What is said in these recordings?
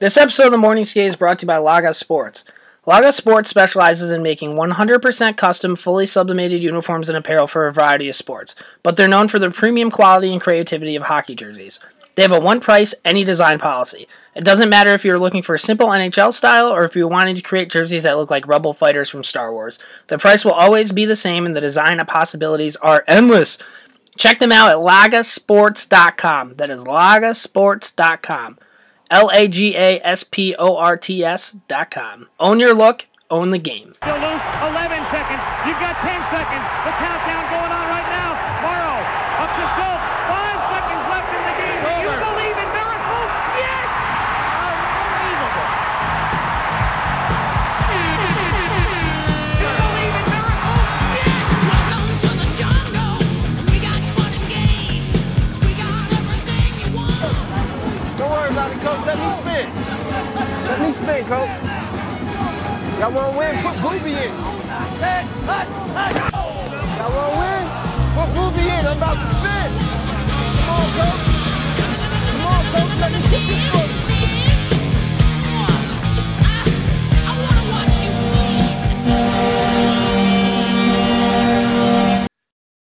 This episode of the Morning Skate is brought to you by Laga Sports. Laga Sports specializes in making 100% custom, fully sublimated uniforms and apparel for a variety of sports, but they're known for their premium quality and creativity of hockey jerseys. They have a one price, any design policy. It doesn't matter if you're looking for a simple NHL style or if you're wanting to create jerseys that look like rebel fighters from Star Wars. The price will always be the same and the design possibilities are endless. Check them out at lagasports.com. That is lagasports.com. L A G A S P O R T S dot com. Own your look, own the game. Still loose, 11 seconds. You've got 10 seconds. Spin, coach. Y'all want to win? Put Booby in. Y'all want to win? Put Booby in. I'm about to spin. Come on, coach. Come on, coach. Let me this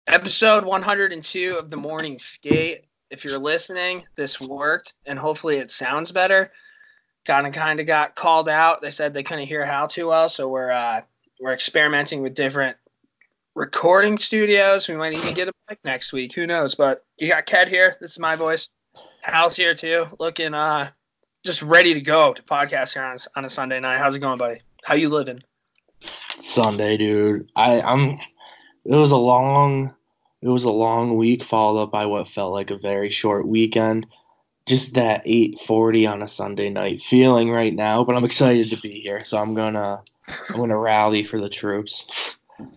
Episode 102 of the Morning Skate. If you're listening, this worked and hopefully it sounds better. Kind of kind of got called out. They said they couldn't hear how too well, so we're uh, we're experimenting with different recording studios. We might even get a mic next week. Who knows? But you got Ket here. This is my voice. Hal's here too, looking uh just ready to go to podcast here on, on a Sunday night. How's it going, buddy? How you living? Sunday, dude. I I'm it was a long it was a long week followed up by what felt like a very short weekend. Just that 840 on a Sunday night feeling right now, but I'm excited to be here. So I'm gonna I'm gonna rally for the troops.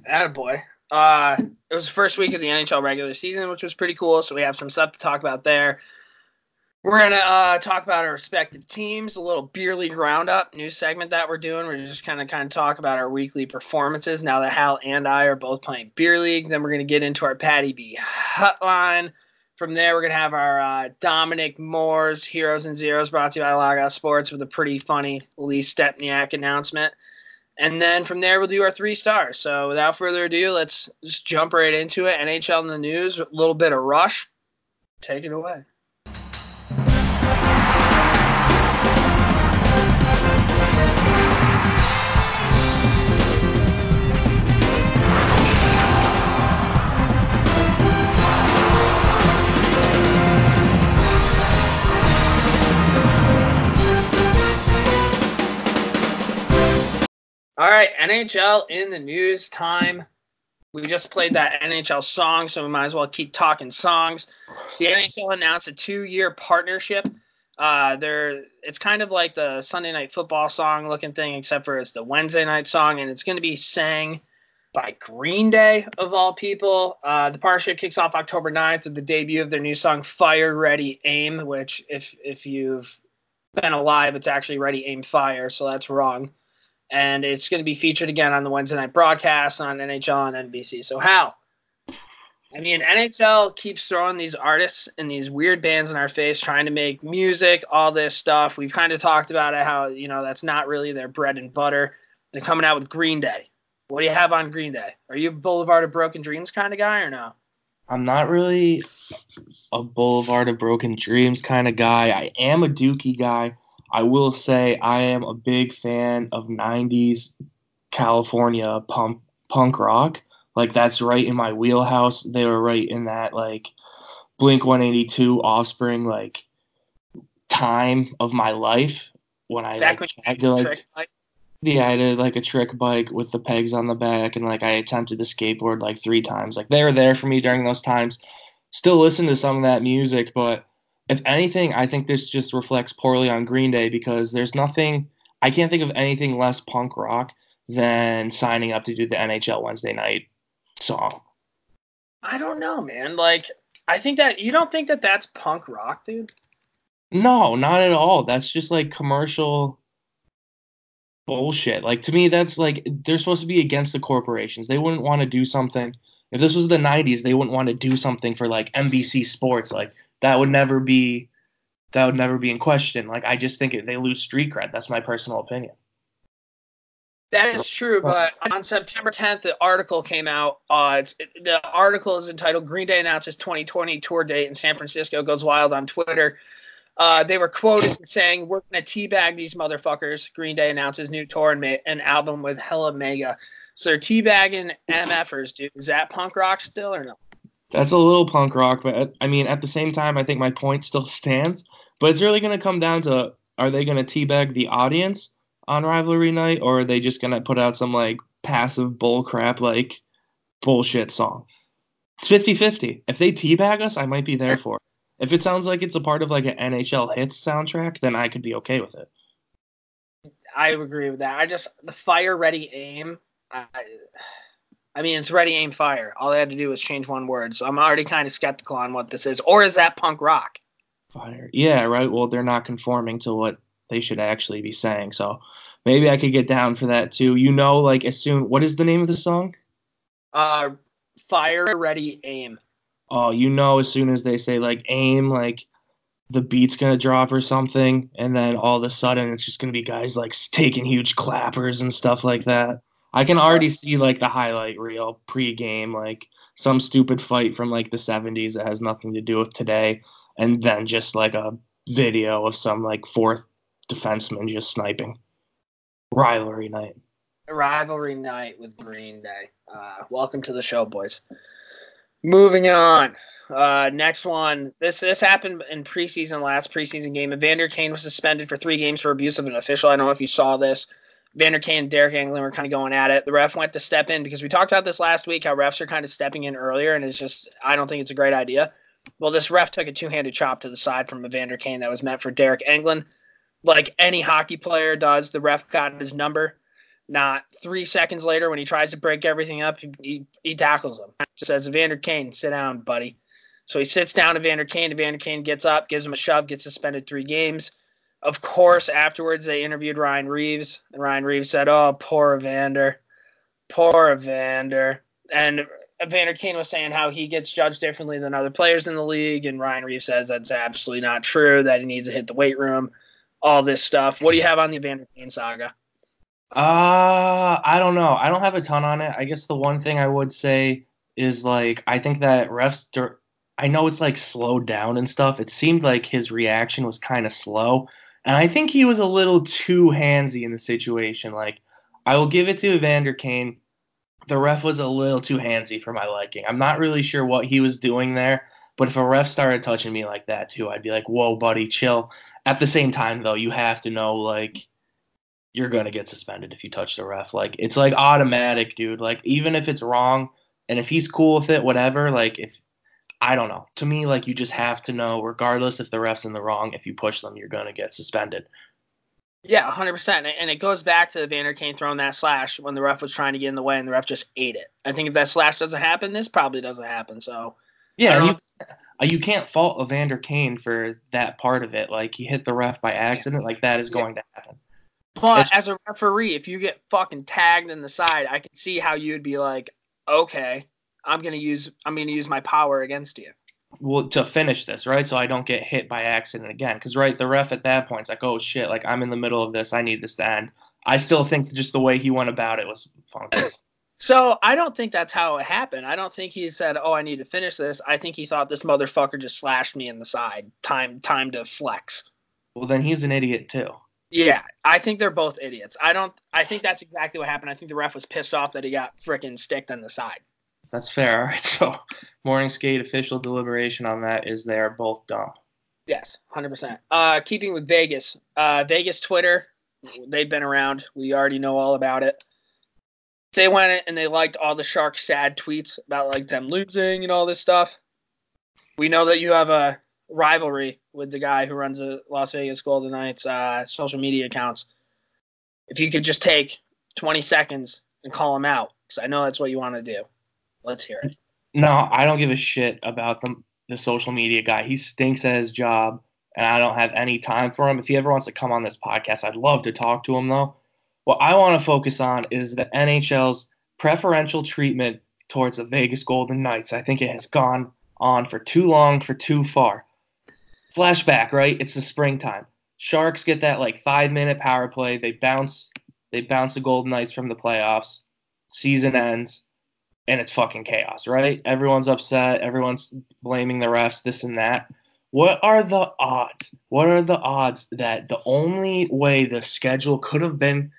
Attaboy. Uh, it was the first week of the NHL regular season, which was pretty cool. So we have some stuff to talk about there. We're gonna uh, talk about our respective teams, a little beer league roundup, new segment that we're doing. We're just kind of kind of talk about our weekly performances now that Hal and I are both playing beer league. Then we're gonna get into our Patty B hotline. From there, we're gonna have our uh, Dominic Moore's Heroes and Zeros brought to you by Laga Sports with a pretty funny Lee Stempniak announcement. And then from there, we'll do our three stars. So without further ado, let's just jump right into it. NHL in the news, a little bit of rush. Take it away. All right, NHL in the news time. We just played that NHL song, so we might as well keep talking songs. The NHL announced a two-year partnership. Uh, there, it's kind of like the Sunday Night Football song looking thing, except for it's the Wednesday night song, and it's going to be sang by Green Day of all people. Uh, the partnership kicks off October 9th with the debut of their new song "Fire, Ready, Aim," which, if if you've been alive, it's actually "Ready, Aim, Fire," so that's wrong and it's going to be featured again on the Wednesday night broadcast on NHL and NBC. So how? I mean, NHL keeps throwing these artists and these weird bands in our face, trying to make music, all this stuff. We've kind of talked about it, how you know that's not really their bread and butter. They're coming out with Green Day. What do you have on Green Day? Are you a Boulevard of Broken Dreams kind of guy or no? I'm not really a Boulevard of Broken Dreams kind of guy. I am a Dookie guy. I will say I am a big fan of 90s California punk punk rock. Like that's right in my wheelhouse. They were right in that like Blink 182 Offspring like time of my life when I Back like, when you to, like, yeah, I did like a trick bike with the pegs on the back, and like I attempted to skateboard like three times. Like they were there for me during those times. Still listen to some of that music, but if anything, I think this just reflects poorly on Green Day because there's nothing. I can't think of anything less punk rock than signing up to do the NHL Wednesday night song. I don't know, man. Like, I think that you don't think that that's punk rock, dude. No, not at all. That's just like commercial bullshit. Like to me, that's like they're supposed to be against the corporations. They wouldn't want to do something. If this was the '90s, they wouldn't want to do something for like NBC Sports. Like that would never be that would never be in question. Like I just think it, they lose street cred. That's my personal opinion. That is true, but on September 10th, the article came out. Uh, it, the article is entitled "Green Day announces 2020 tour date in San Francisco goes wild on Twitter." Uh, they were quoted saying, "We're gonna teabag these motherfuckers." Green Day announces new tour and ma- an album with Hella Mega. So they're teabagging MFers, dude. Is that punk rock still or no? That's a little punk rock, but I mean, at the same time, I think my point still stands. But it's really going to come down to are they going to teabag the audience on rivalry night, or are they just going to put out some like passive bull crap, like bullshit song? It's 50 50. If they teabag us, I might be there for it. If it sounds like it's a part of like an NHL hits soundtrack, then I could be okay with it. I agree with that. I just the fire ready aim. I, I mean, it's ready aim fire. All they had to do was change one word. So I'm already kind of skeptical on what this is. Or is that punk rock? Fire. Yeah, right. Well, they're not conforming to what they should actually be saying. So maybe I could get down for that too. You know, like as soon what is the name of the song? Uh, fire ready aim. Oh, you know, as soon as they say like aim, like the beat's gonna drop or something, and then all of a sudden it's just gonna be guys like taking huge clappers and stuff like that. I can already see like the highlight reel pre-game, like some stupid fight from like the 70s that has nothing to do with today, and then just like a video of some like fourth defenseman just sniping. Rivalry night. Rivalry night with Green Day. Uh, welcome to the show, boys. Moving on. Uh, next one. This this happened in preseason, last preseason game. Evander Kane was suspended for three games for abuse of an official. I don't know if you saw this. Vander Kane and Deryk Engelland were kind of going at it. The ref went to step in because we talked about this last week how refs are kind of stepping in earlier, and it's just I don't think it's a great idea. Well, this ref took a two-handed chop to the side from Evander Kane that was meant for Deryk Engelland, like any hockey player does. The ref got his number. Not three seconds later, when he tries to break everything up, he, he, he tackles him. Just says, Evander Kane, sit down, buddy. So he sits down, Evander Kane. Evander Kane gets up, gives him a shove, gets suspended three games. Of course, afterwards, they interviewed Ryan Reaves, and Ryan Reaves said, Oh, poor Evander. Poor Evander. And Evander Kane was saying how he gets judged differently than other players in the league, and Ryan Reaves says that's absolutely not true, that he needs to hit the weight room, all this stuff. What do you have on the Evander Kane saga? Uh, I don't know. I don't have a ton on it. I guess the one thing I would say is like I think that refs. dur- I know it's like slowed down and stuff. It seemed like his reaction was kind of slow, and I think he was a little too handsy in the situation. Like I will give it to Evander Kane. The ref was a little too handsy for my liking. I'm not really sure what he was doing there, but if a ref started touching me like that too, I'd be like, "Whoa, buddy, chill." At the same time, though, you have to know like you're gonna get suspended if you touch the ref. Like it's like automatic, dude. Like even if it's wrong and if he's cool with it, whatever. Like if I don't know. To me, like you just have to know, regardless if the ref's in the wrong, if you push them, you're gonna get suspended. Yeah, 100%. And it goes back to Evander Kane throwing that slash when the ref was trying to get in the way and the ref just ate it. I think if that slash doesn't happen, this probably doesn't happen. So, Yeah, I and don't- you you can't fault Evander Kane for that part of it. Like he hit the ref by accident. Like that is Yeah. going to happen. but It's- as a referee, if you get fucking tagged in the side, I can see how you'd be like, okay, I'm gonna use I'm gonna use my power against you. well to finish this right so i don't get hit by accident again because right the ref at that point is like oh shit like i'm in the middle of this i need this to end i still think just the way he went about it was funky So I don't think that's how it happened. I don't think he said, "Oh, I need to finish this." I think he thought this motherfucker just slashed me in the side. Time, time to flex. well then he's an idiot too Yeah, I think they're both idiots. I don't. I think that's exactly what happened. I think the ref was pissed off that he got frickin' sticked on the side. That's fair all right so morning skate official deliberation on that is they are both dumb Yes, hundred percent. Uh, keeping with Vegas, uh, Vegas Twitter, they've been around. We already know all about it. They went and they liked all the Shark sad tweets about like them losing and all this stuff. We know that you have a rivalry with the guy who runs the Las Vegas Golden Knights uh, social media accounts. If you could just take 20 seconds and call him out, because I know that's what you want to do. Let's hear it. no i don't give a shit about the, the social media guy he stinks at his job and i don't have any time for him if he ever wants to come on this podcast i'd love to talk to him though what i want to focus on is the nhl's preferential treatment towards the vegas golden knights i think it has gone on for too long for too far flashback, right? It's the springtime. Sharks get that like five minute power play. They bounce, they bounce the Golden Knights from the playoffs. Season ends, and it's fucking chaos, right? Everyone's upset. Everyone's blaming the refs, this and that. What are the odds? What are the odds that the only way the schedule could have been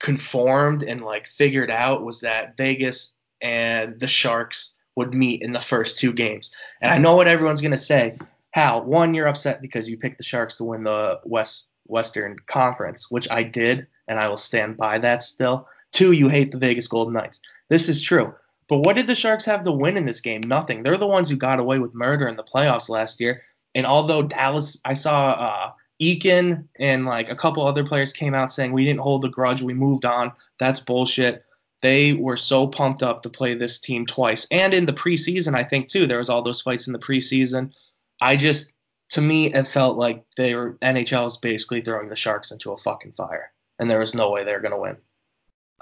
conformed and like figured out was that Vegas and the Sharks would meet in the first two games? And I know what everyone's gonna say. Hal, one, you're upset because you picked the Sharks to win the West Western Conference, which I did, and I will stand by that still. Two, you hate the Vegas Golden Knights. This is true. But what did the Sharks have to win in this game? Nothing. They're the ones who got away with murder in the playoffs last year. And although Dallas, I saw uh, Eakin and like a couple other players came out saying we didn't hold a grudge, we moved on. That's bullshit. They were so pumped up to play this team twice, and in the preseason, I think too. There was all those fights in the preseason. I just, to me, it felt like they were NHL was basically throwing the Sharks into a fucking fire, and there was no way they were gonna win.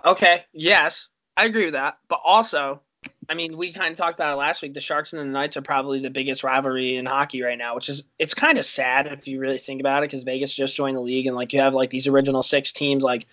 Okay, yes, I agree with that. But also, I mean, we kind of talked about it last week. The Sharks and the Knights are probably the biggest rivalry in hockey right now, which is it's kind of sad if you really think about it, because Vegas just joined the league and like you have like these original six teams, like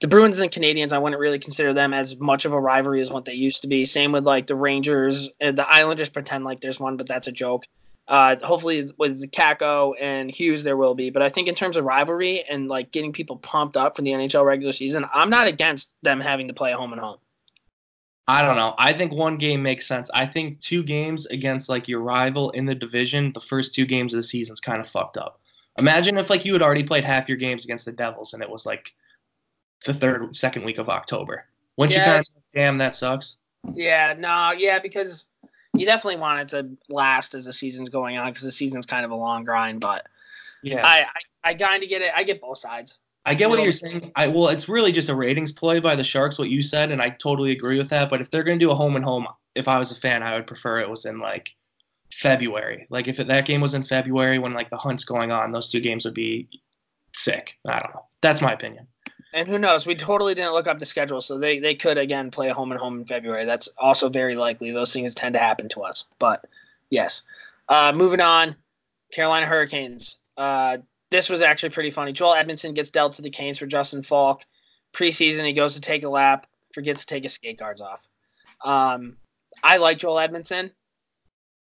the Bruins and the Canadiens. I wouldn't really consider them as much of a rivalry as what they used to be. Same with like the Rangers and the Islanders. Pretend like there's one, but that's a joke. Uh, hopefully with Kakko and Hughes there will be, but I think in terms of rivalry and like getting people pumped up for the NHL regular season, I'm not against them having to play home and home. I don't know. I think one game makes sense. I think two games against like your rival in the division, the first two games of the season's kind of fucked up. Imagine if like you had already played half your games against the Devils and it was like the third, second week of October. Wouldn't you kind of damn that sucks? Yeah, no, yeah, because you definitely want it to last as the season's going on because the season's kind of a long grind. But Yeah. I, I, I kind of get it. I get both sides. I get what you're saying. I well, it's really just a ratings play by the Sharks, what you said, and I totally agree with that. But if they're gonna do a home and home, if I was a fan, I would prefer it was in like February. Like if it, that game was in February when like the hunt's going on, those two games would be sick. I don't know. That's my opinion. And who knows? We totally didn't look up the schedule, so they, they could again play a home and home in February. That's also very likely. Those things tend to happen to us. But yes. Uh, moving on, Carolina Hurricanes. Uh, this was actually pretty funny. Joel Edmundson gets dealt to the Canes for Justin Faulk. Preseason, he goes to take a lap, forgets to take his skate guards off. Um, I like Joel Edmundson.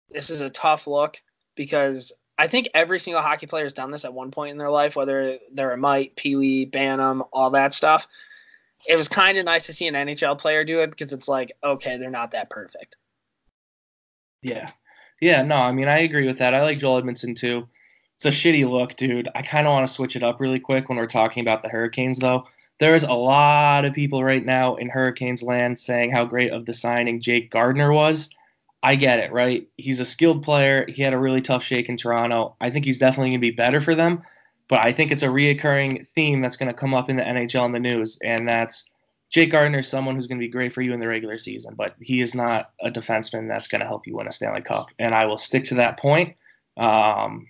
This is a tough look because I think every single hockey player has done this at one point in their life, whether they're a mite, Pee Wee, Bantam, all that stuff. It was kind of nice to see an NHL player do it because it's like, okay, they're not that perfect. Yeah. Yeah, no, I mean I agree with that. I like Joel Edmundson too. It's a shitty look, dude. I kind of want to switch it up really quick when we're talking about the Hurricanes though. There's a lot of people right now in Hurricanes land saying how great of the signing Jake Gardiner was. I get it, right? He's a skilled player. He had a really tough shake in Toronto. I think he's definitely going to be better for them, but I think it's a reoccurring theme that's going to come up in the NHL in the news, and that's Jake Gardiner is someone who's going to be great for you in the regular season, but he is not a defenseman that's going to help you win a Stanley Cup. And I will stick to that point. Um,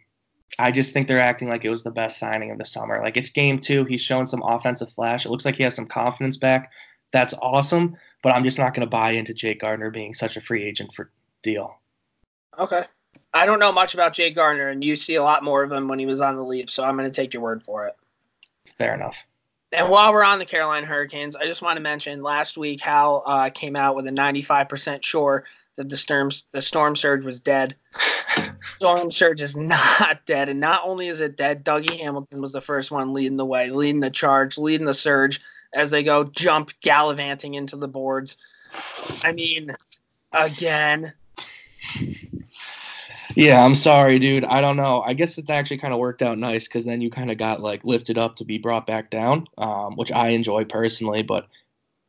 I just think they're acting like it was the best signing of the summer. Like it's game two. He's showing some offensive flash. It looks like he has some confidence back. That's awesome. But I'm just not going to buy into Jake Gardiner being such a free agent for deal. Okay. I don't know much about Jake Gardiner, and you see a lot more of him when he was on the Leafs, so I'm going to take your word for it. Fair enough. And while we're on the Carolina Hurricanes, I just want to mention last week Hal uh, came out with a 95% sure that the storm the storm surge was dead. storm surge is not dead, and not only is it dead, Dougie Hamilton was the first one leading the way, leading the charge, leading the surge as they go jump gallivanting into the boards. I mean, again, Yeah, I'm sorry, dude. I don't know. I guess it actually kind of worked out nice because then you kind of got like lifted up to be brought back down, um, which I enjoy personally. But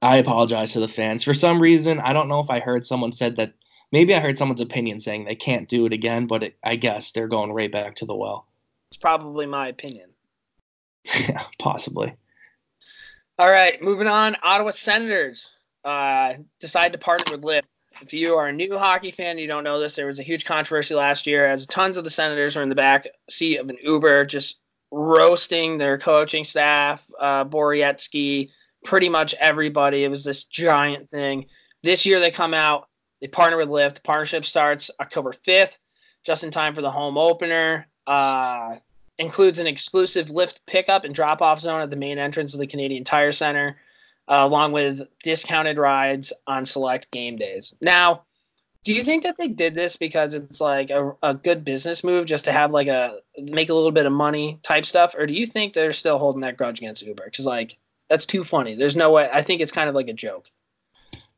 I apologize to the fans. For some reason, I don't know if I heard someone said that. Maybe I heard someone's opinion saying they can't do it again, but it, I guess they're going right back to the well. it's probably my opinion. yeah, possibly. All right, moving on. Ottawa Senators uh, decide to partner with Lyft. If you are a new hockey fan, you don't know this. There was a huge controversy last year as tons of the Senators were in the back seat of an Uber, just roasting their coaching staff, uh, Borietsky, pretty much everybody. It was this giant thing. This year they come out, they partner with Lyft. Partnership starts October 5th, just in time for the home opener. uh, includes an exclusive Lyft pickup and drop off zone at the main entrance of the Canadian Tire Center, uh, along with discounted rides on select game days. Now, do you think that they did this because it's like a, a good business move just to have like a make a little bit of money type stuff, or do you think they're still holding that grudge against Uber? Because like that's too funny. There's no way. I think it's kind of like a joke.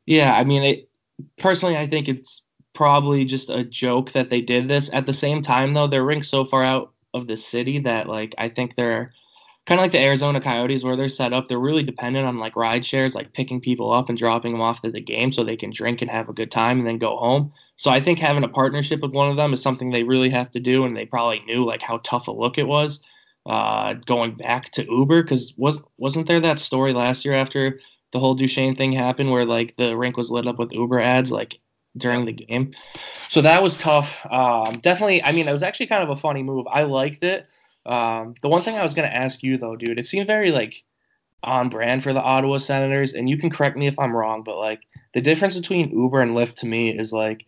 Yeah, I mean, it, personally, I think it's probably just a joke that they did this. At the same time, though, they're ranked so far out of the city that, like, I think they're kind of like the Arizona Coyotes, where they're set up. They're really dependent on like ride shares, like picking people up and dropping them off to the game so they can drink and have a good time and then go home. So I think having a partnership with one of them is something they really have to do, and they probably knew like how tough a look it was uh, going back to Uber because was wasn't there that story last year after the whole Duchene thing happened where like the rink was lit up with Uber ads like during the game. So that was tough. Um, definitely, I mean, it was actually kind of a funny move. I liked it. Um, the one thing I was gonna ask you though, dude, it seemed very like on brand for the Ottawa Senators, and you can correct me if I'm wrong, but like the difference between Uber and Lyft to me is like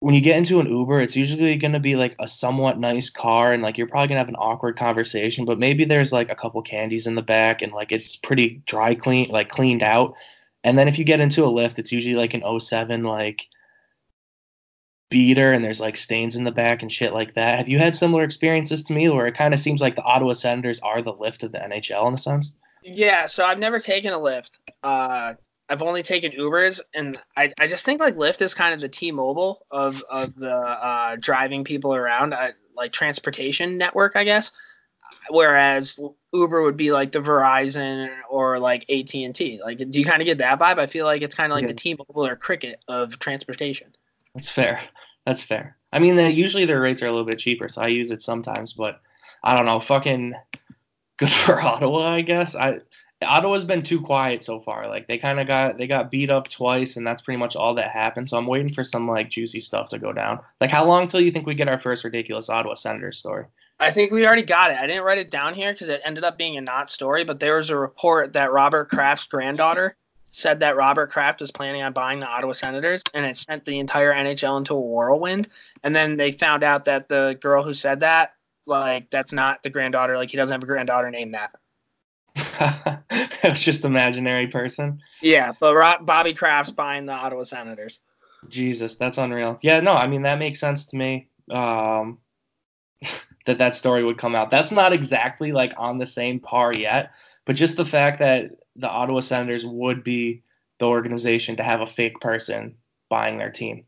when you get into an Uber, it's usually going to be like a somewhat nice car and like you're probably going to have an awkward conversation, but maybe there's like a couple candies in the back and like it's pretty dry clean, like cleaned out. And then if you get into a Lyft, it's usually like an 07 like beater and there's like stains in the back and shit like that. Have you had similar experiences to me where it kind of seems like the Ottawa Senators are the Lyft of the NHL in a sense? Yeah, so I've never taken a Lyft. Uh, I've only taken Ubers, and I, I just think like Lyft is kind of the T-Mobile of of the uh, driving people around, uh, like transportation network, I guess. Whereas Uber would be like the Verizon or like AT and T. Like, do you kind of get that vibe? I feel like it's kind of like Yeah. the T-Mobile or Cricket of transportation. That's fair. That's fair. I mean, they, usually their rates are a little bit cheaper, so I use it sometimes. But I don't know. Fucking good for Ottawa, I guess. I Ottawa's been too quiet so far. Like they kind of got they got beat up twice, and that's pretty much all that happened. So I'm waiting for some like juicy stuff to go down. Like how long till you think we get our first ridiculous Ottawa Senators story? I think we already got it. I didn't write it down here because it ended up being a not story, but there was a report that Robert Kraft's granddaughter said that Robert Kraft was planning on buying the Ottawa Senators, and it sent the entire NHL into a whirlwind. And then they found out that the girl who said that, like, that's not the granddaughter. Like, he doesn't have a granddaughter named that. was just imaginary person. Yeah, but Ro- Bobby Kraft's buying the Ottawa Senators. Jesus, that's unreal. Yeah, no, I mean that makes sense to me. Um, that that story would come out. That's not exactly like on the same par yet, but just the fact that the Ottawa Senators would be the organization to have a fake person buying their team.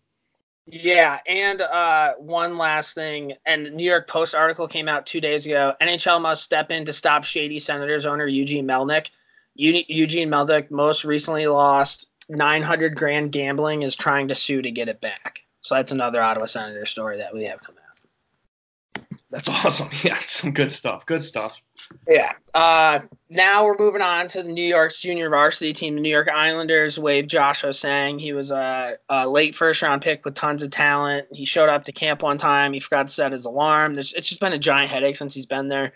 Yeah, and uh, one last thing, and the New York Post article came out two days ago. NHL must step in to stop shady Senators owner Eugene Melnyk. Eu- Eugene Melnyk most recently lost 900 grand gambling, is trying to sue to get it back. So that's another Ottawa Senator story that we have coming out. That's awesome. Yeah, some good stuff. Good stuff. Yeah. Uh, now we're moving on to the New York's junior varsity team. The New York Islanders waived Josh Ho-Sang. He was a, a late first round pick with tons of talent. He showed up to camp one time. He forgot to set his alarm. There's, it's just been a giant headache since he's been there.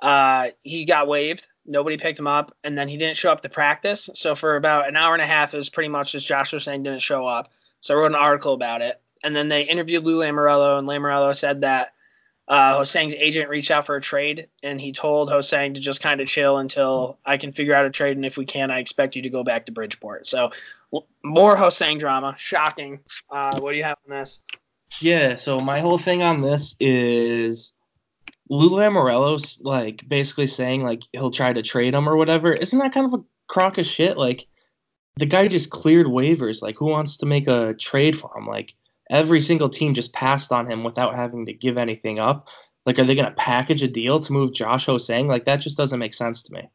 Uh, he got waived. Nobody picked him up, and then he didn't show up to practice. So for about an hour and a half, it was pretty much just Josh Ho-Sang didn't show up. So I wrote an article about it. And then they interviewed Lou Lamoriello, and Lamoriello said that uh, Ho-Sang's agent reached out for a trade, and he told Ho-Sang to just kind of chill until I can figure out a trade, and if we can, I expect you to go back to Bridgeport. So more Ho-Sang drama. Shocking. Uh, what do you have on this? Yeah, so my whole thing on this is Lou Lamoriello's like basically saying like he'll try to trade him or whatever. Isn't that kind of a crock of shit? Like the guy just cleared waivers. Like who wants to make a trade for him? Like every single team just passed on him without having to give anything up. Like are they gonna package a deal to move Josh Ho-Sang? Like that just doesn't make sense to me.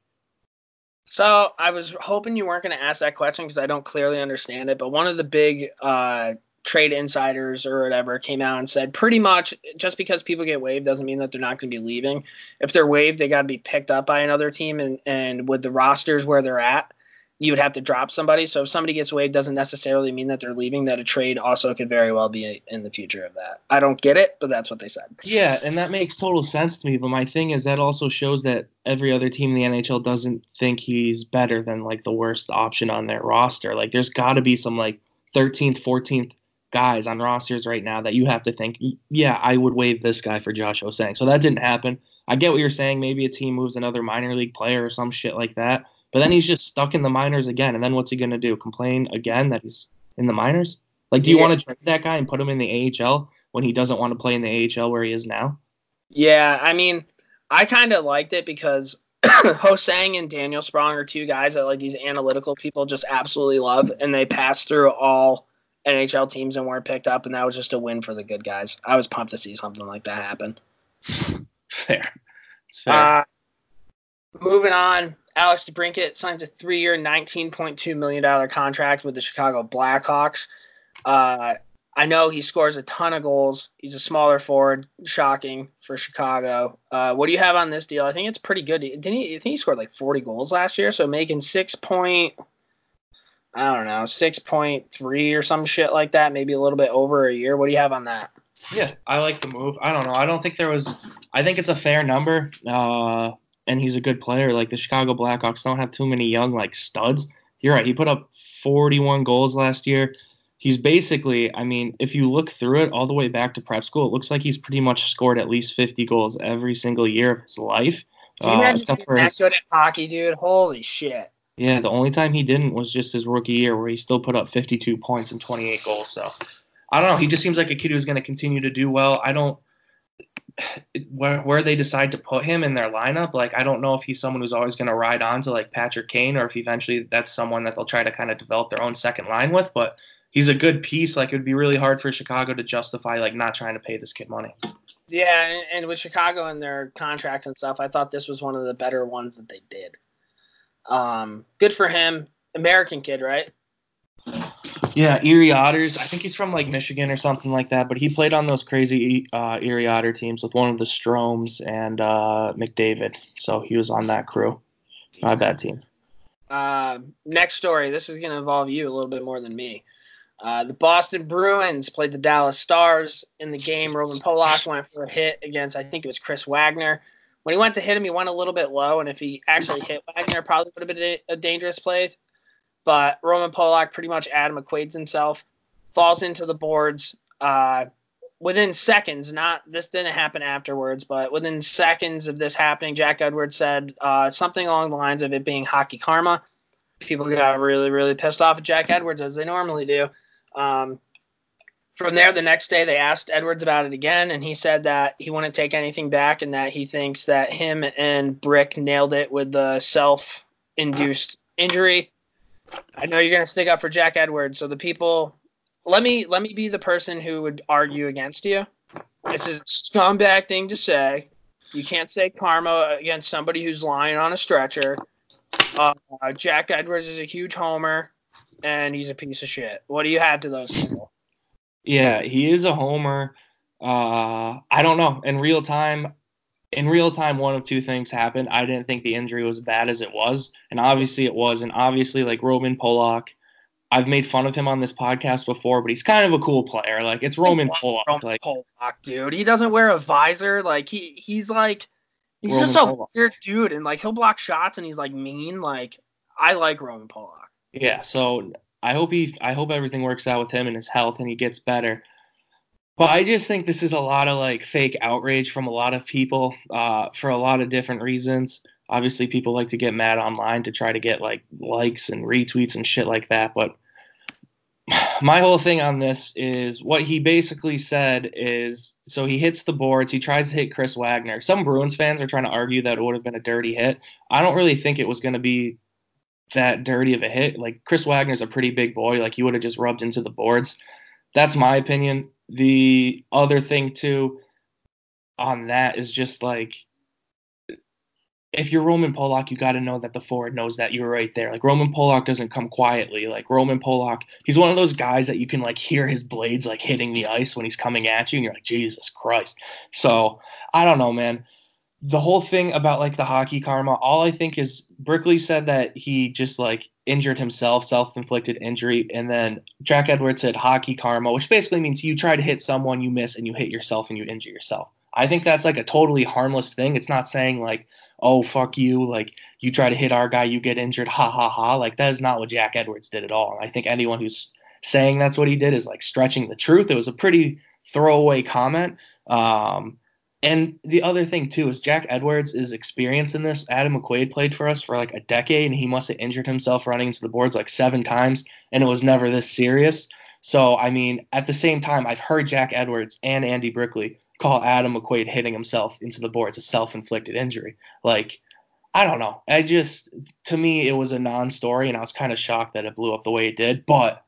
So I was hoping you weren't going to ask that question because I don't clearly understand it. But one of the big uh, trade insiders or whatever came out and said pretty much just because people get waived doesn't mean that they're not going to be leaving. If they're waived, they got to be picked up by another team, and and with the rosters where they're at, you would have to drop somebody. So if somebody gets waived, doesn't necessarily mean that they're leaving. That a trade also could very well be in the future of that. I don't get it, but that's what they said. Yeah, and that makes total sense to me. But my thing is that also shows that every other team in the NHL doesn't think he's better than like the worst option on their roster. Like there's got to be some like 13th, 14th guys on rosters right now that you have to think, yeah, I would waive this guy for Josh Ho-Sang. So that didn't happen. I get what you're saying. Maybe a team moves another minor league player or some shit like that. But then he's just stuck in the minors again. And then what's he going to do? Complain again that he's in the minors? Like, do you Yeah. want to trade that guy and put him in the AHL when he doesn't want to play in the AHL where he is now? Yeah, I mean, I kind of liked it because Ho-Sang and Daniel Sprong are two guys that like these analytical people just absolutely love, and they pass through all NHL teams and weren't picked up, and that was just a win for the good guys. I was pumped to see something like that happen. Fair. It's fair. Uh, moving on, Alex DeBrincat signs a three-year, $19.2 million contract with the Chicago Blackhawks. Uh, I know he scores a ton of goals. He's a smaller forward, shocking for Chicago. Uh, what do you have on this deal? I think it's pretty good. Didn't he? I think he scored like 40 goals last year, so making six point, I don't know, 6.3 or some shit like that, maybe a little bit over a year. What do you have on that? Yeah, I like the move. I don't know. I don't think there was. I think it's a fair number. Uh, and he's a good player. Like the Chicago Blackhawks don't have too many young like studs. You're right. He put up 41 goals last year. He's basically. I mean, if you look through it all the way back to prep school, it looks like he's pretty much scored at least 50 goals every single year of his life. Can you Uh, imagine being that his, good at hockey, dude? Holy shit. Yeah, the only time he didn't was just his rookie year, where he still put up 52 points and 28 goals. So I don't know. He just seems like a kid who's going to continue to do well. I don't where where they decide to put him in their lineup. Like I don't know if he's someone who's always going to ride on to like Patrick Kane, or if eventually that's someone that they'll try to kind of develop their own second line with. But he's a good piece. Like it would be really hard for Chicago to justify like not trying to pay this kid money. Yeah, and, and with Chicago and their contract and stuff, I thought this was one of the better ones that they did. Um, good for him. American kid, right? Yeah, Erie Otters. I think he's from like Michigan or something like that. But he played on those crazy uh, Erie Otter teams with one of the Stromes and uh, McDavid. So he was on that crew. Not a bad team. Uh, next story. This is going to involve you a little bit more than me. Uh, the Boston Bruins played the Dallas Stars in the game. Roman Polak went for a hit against, I think it was Chris Wagner. When he went to hit him, he went a little bit low, and if he actually hit Wagner, probably would have been a, dangerous play. But Roman Polak pretty much Adam McQuaid's himself, falls into the boards. Uh, within seconds, not this didn't happen afterwards, but within seconds of this happening, Jack Edwards said uh, something along the lines of it being hockey karma. People got really, really pissed off at Jack Edwards as they normally do. Um, from there, the next day, they asked Edwards about it again, and he said that he wouldn't take anything back and that he thinks that him and Brick nailed it with the self induced injury. I know you're going to stick up for Jack Edwards, so the people let me let me be the person who would argue against you. This is a scumbag thing to say. You can't say karma against somebody who's lying on a stretcher. Uh, Jack Edwards is a huge homer, and he's a piece of shit. What do you have to those people? Yeah, he is a homer. Uh, I don't know. In real time, in real time, one of two things happened. I didn't think the injury was bad as it was, and obviously it was. And obviously, like Roman Polak, I've made fun of him on this podcast before, but he's kind of a cool player. Like it's Roman Polak. Roman Like Polak, dude. He doesn't wear a visor. Like he he's like he's Roman just a Polak. weird dude, and like he'll block shots, and he's like mean. Like I like Roman Polak. Yeah, so I hope he I hope everything works out with him and his health and he gets better. But I just think this is a lot of like fake outrage from a lot of people uh, for a lot of different reasons. Obviously, people like to get mad online to try to get like likes and retweets and shit like that. But my whole thing on this is what he basically said is so he hits the boards, he tries to hit Chris Wagner. Some Bruins fans are trying to argue that it would have been a dirty hit. I don't really think it was going to be that dirty of a hit. Like Chris Wagner's a pretty big boy. Like he would have just rubbed into the boards. That's my opinion. The other thing too on that is just like if you're Roman Polak, you got to know that the forward knows that you're right there. Like Roman Polak doesn't come quietly. Like Roman Polak, he's one of those guys that you can like hear his blades like hitting the ice when he's coming at you, and you're like, Jesus Christ. So I don't know, man the whole thing about like the hockey karma, all I think is Brickley said that he just like injured himself, self-inflicted injury, and then Jack Edwards said hockey karma, which basically means you try to hit someone, you miss, and you hit yourself and you injure yourself. I think that's like a totally harmless thing. It's not saying like, oh fuck you, like you try to hit our guy, you get injured, ha ha ha. Like that is not what Jack Edwards did at all. I think anyone who's saying that's what he did is like stretching the truth. It was a pretty throwaway comment. Um, and the other thing too is Jack Edwards is experienced in this. Adam McQuaid played for us for like a decade, and he must have injured himself running into the boards like seven times, and it was never this serious. So I mean, at the same time, I've heard Jack Edwards and Andy Brickley call Adam McQuaid hitting himself into the boards a self-inflicted injury. Like, I don't know. I just to me it was a non-story, and I was kind of shocked that it blew up the way it did. But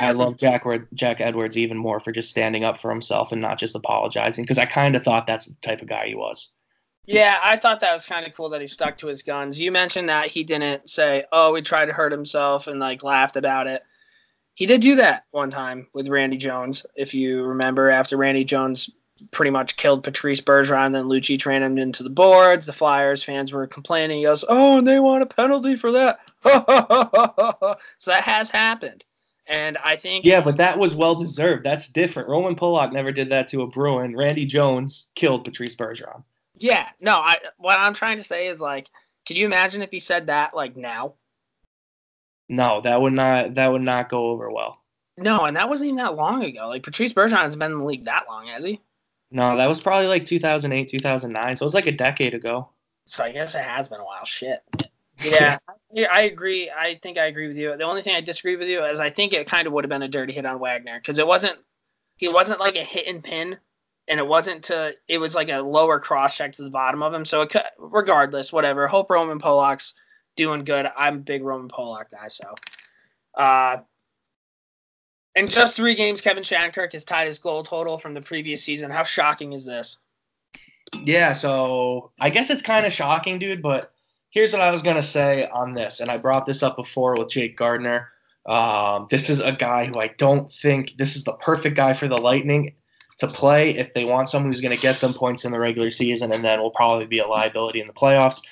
I love Jack Jack Edwards even more for just standing up for himself and not just apologizing because I kind of thought that's the type of guy he was. Yeah, I thought that was kind of cool that he stuck to his guns. You mentioned that he didn't say, "Oh, we tried to hurt himself" and like laughed about it. He did do that one time with Randy Jones, if you remember. After Randy Jones pretty much killed Patrice Bergeron, then Lucic ran him into the boards. The Flyers fans were complaining. He goes, "Oh, and they want a penalty for that." so that has happened. And I think Yeah, but that was well deserved. That's different. Roman Polak never did that to a Bruin. Randy Jones killed Patrice Bergeron. Yeah, no, I what I'm trying to say is like, can you imagine if he said that like now? No, that would not that would not go over well. No, and that wasn't even that long ago. Like Patrice Bergeron has been in the league that long, has he? No, that was probably like 2008, 2009. So it was like a decade ago. So I guess it has been a while. Shit. Yeah, I agree. I think I agree with you. The only thing I disagree with you is I think it kind of would have been a dirty hit on Wagner because it wasn't. He wasn't like a hit and pin, and it wasn't to. It was like a lower cross check to the bottom of him. So it could, regardless, whatever. Hope Roman Polak's doing good. I'm a big Roman Polak guy, so. Uh, in just three games, Kevin Shattenkirk has tied his goal total from the previous season. How shocking is this? Yeah, so I guess it's kind of shocking, dude, but here's what I was going to say on this. And I brought this up before with Jake Gardiner. Um, this is a guy who I don't think this is the perfect guy for the Lightning to play if they want someone who's going to get them points in the regular season and then will probably be a liability in the playoffs.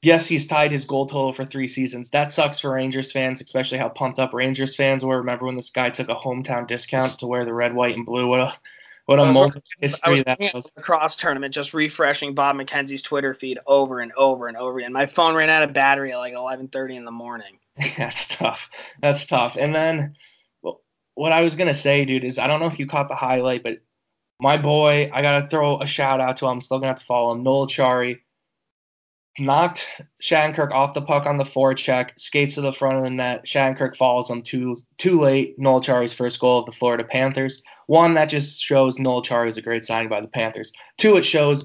Yes, he's tied his goal total for three seasons. That sucks for Rangers fans, especially how pumped up Rangers fans were. Remember when this guy took a hometown discount to wear the red, white, and blue? What a what a moment in history that was. the cross tournament, just refreshing Bob McKenzie's Twitter feed over and over and over again. My phone ran out of battery at like 11:30 in the morning. That's tough. That's tough. And then well, what I was gonna say, dude, is I don't know if you caught the highlight, but my boy, I gotta throw a shout out to him. I'm Still gonna have to follow him. Noel Acciari knocked Shankirk off the puck on the forecheck, skates to the front of the net. Shankirk follows him too too late. Acciari's first goal of the Florida Panthers. One that just shows Noel Acciari is a great signing by the Panthers. Two, it shows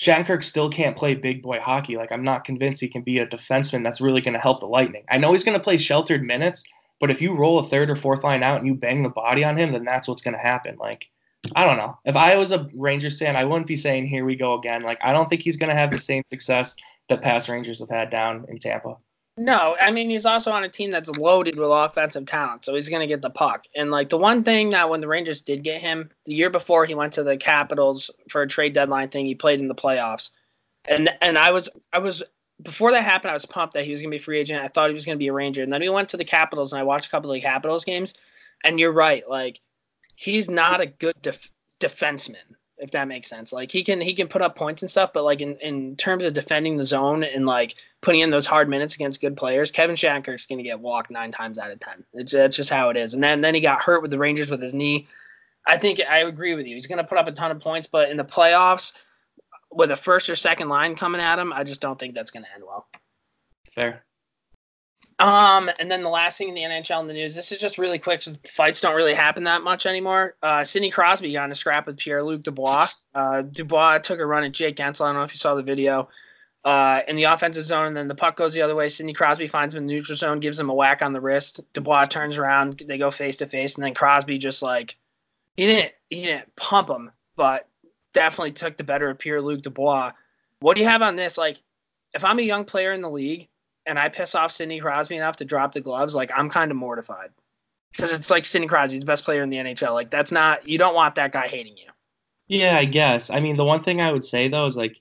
Shankirk still can't play big boy hockey. Like I'm not convinced he can be a defenseman that's really going to help the Lightning. I know he's going to play sheltered minutes, but if you roll a third or fourth line out and you bang the body on him, then that's what's going to happen. Like I don't know. If I was a Rangers fan, I wouldn't be saying here we go again. Like I don't think he's going to have the same success that past Rangers have had down in Tampa. No, I mean he's also on a team that's loaded with offensive talent, so he's gonna get the puck. And like the one thing that when the Rangers did get him the year before, he went to the Capitals for a trade deadline thing. He played in the playoffs, and and I was I was before that happened, I was pumped that he was gonna be a free agent. I thought he was gonna be a Ranger, and then he went to the Capitals, and I watched a couple of the Capitals games, and you're right, like he's not a good def- defenseman if that makes sense. Like he can he can put up points and stuff, but like in, in terms of defending the zone and like putting in those hard minutes against good players, Kevin Shattenkirk's gonna get walked nine times out of ten. It's that's just how it is. And then then he got hurt with the Rangers with his knee. I think I agree with you. He's gonna put up a ton of points, but in the playoffs with a first or second line coming at him, I just don't think that's gonna end well. Fair. Um, and then the last thing in the NHL in the news, this is just really quick. So fights don't really happen that much anymore. Uh, Sidney Crosby got in a scrap with Pierre Luc Dubois. Uh, Dubois took a run at Jake Guentzel. I don't know if you saw the video. Uh, in the offensive zone, and then the puck goes the other way. Sidney Crosby finds him in the neutral zone, gives him a whack on the wrist. Dubois turns around, they go face to face, and then Crosby just like he didn't he didn't pump him, but definitely took the better of Pierre Luc Dubois. What do you have on this? Like, if I'm a young player in the league and I piss off Sidney Crosby enough to drop the gloves, like I'm kind of mortified because it's like Sidney Crosby's the best player in the NHL. Like that's not you don't want that guy hating you. Yeah, I guess. I mean, the one thing I would say though is like,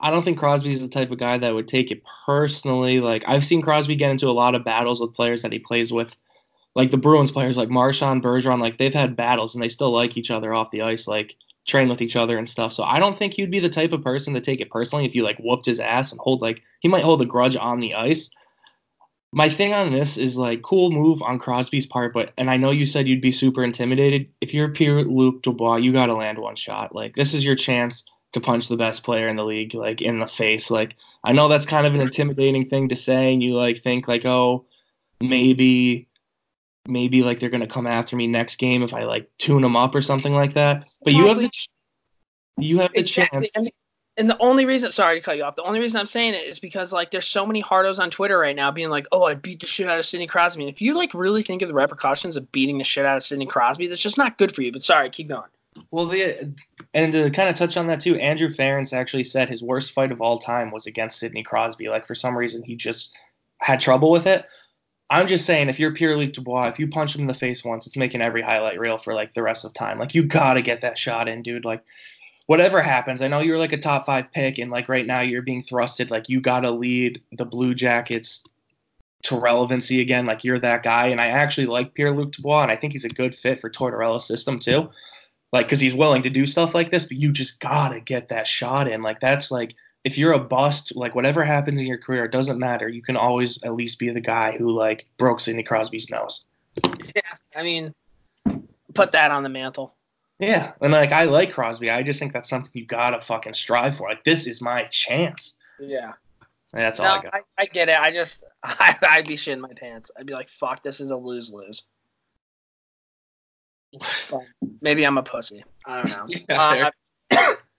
I don't think Crosby's the type of guy that would take it personally. Like, I've seen Crosby get into a lot of battles with players that he plays with, like the Bruins players, like Marchand, Bergeron. Like they've had battles and they still like each other off the ice, like train with each other and stuff. So I don't think he'd be the type of person to take it personally if you like whooped his ass and hold like he might hold a grudge on the ice. my thing on this is like cool move on Crosby's part, but and I know you said you'd be super intimidated. If you're Pierre Luc Dubois, you got to land one shot. Like this is your chance to punch the best player in the league like in the face. Like I know that's kind of an intimidating thing to say, and you like think like oh maybe maybe like they're gonna come after me next game if I like tune them up or something like that. But you have the ch- you have the Exactly. chance. And, and the only reason, sorry to cut you off, the only reason I'm saying it is because like there's so many hardos on Twitter right now being like, oh, I beat the shit out of Sidney Crosby. And if you like really think of the repercussions of beating the shit out of Sidney Crosby, that's just not good for you. But sorry, keep going. Well, the and to kind of touch on that too, Andrew Ference actually said his worst fight of all time was against Sidney Crosby. Like for some reason, he just had trouble with it. I'm just saying, if you're Pierre Luc Dubois, if you punch him in the face once, it's making every highlight reel for like the rest of time. Like you gotta get that shot in, dude. Like whatever happens, I know you're like a top five pick, and like right now you're being thrusted. Like you gotta lead the Blue Jackets to relevancy again. Like you're that guy, and I actually like Pierre Luc Dubois, and I think he's a good fit for Tortorella's system too like because he's willing to do stuff like this but you just gotta get that shot in like that's like if you're a bust like whatever happens in your career it doesn't matter you can always at least be the guy who like broke sidney crosby's nose Yeah, I mean, put that on the mantle. yeah and like i like crosby i just think that's something you gotta fucking strive for like this is my chance Yeah. And that's all No, i got I, I get it. I just, I, I'd be shitting my pants. I'd be like, fuck, this is a lose lose. Maybe I'm a pussy. I don't know. Yeah, Uh,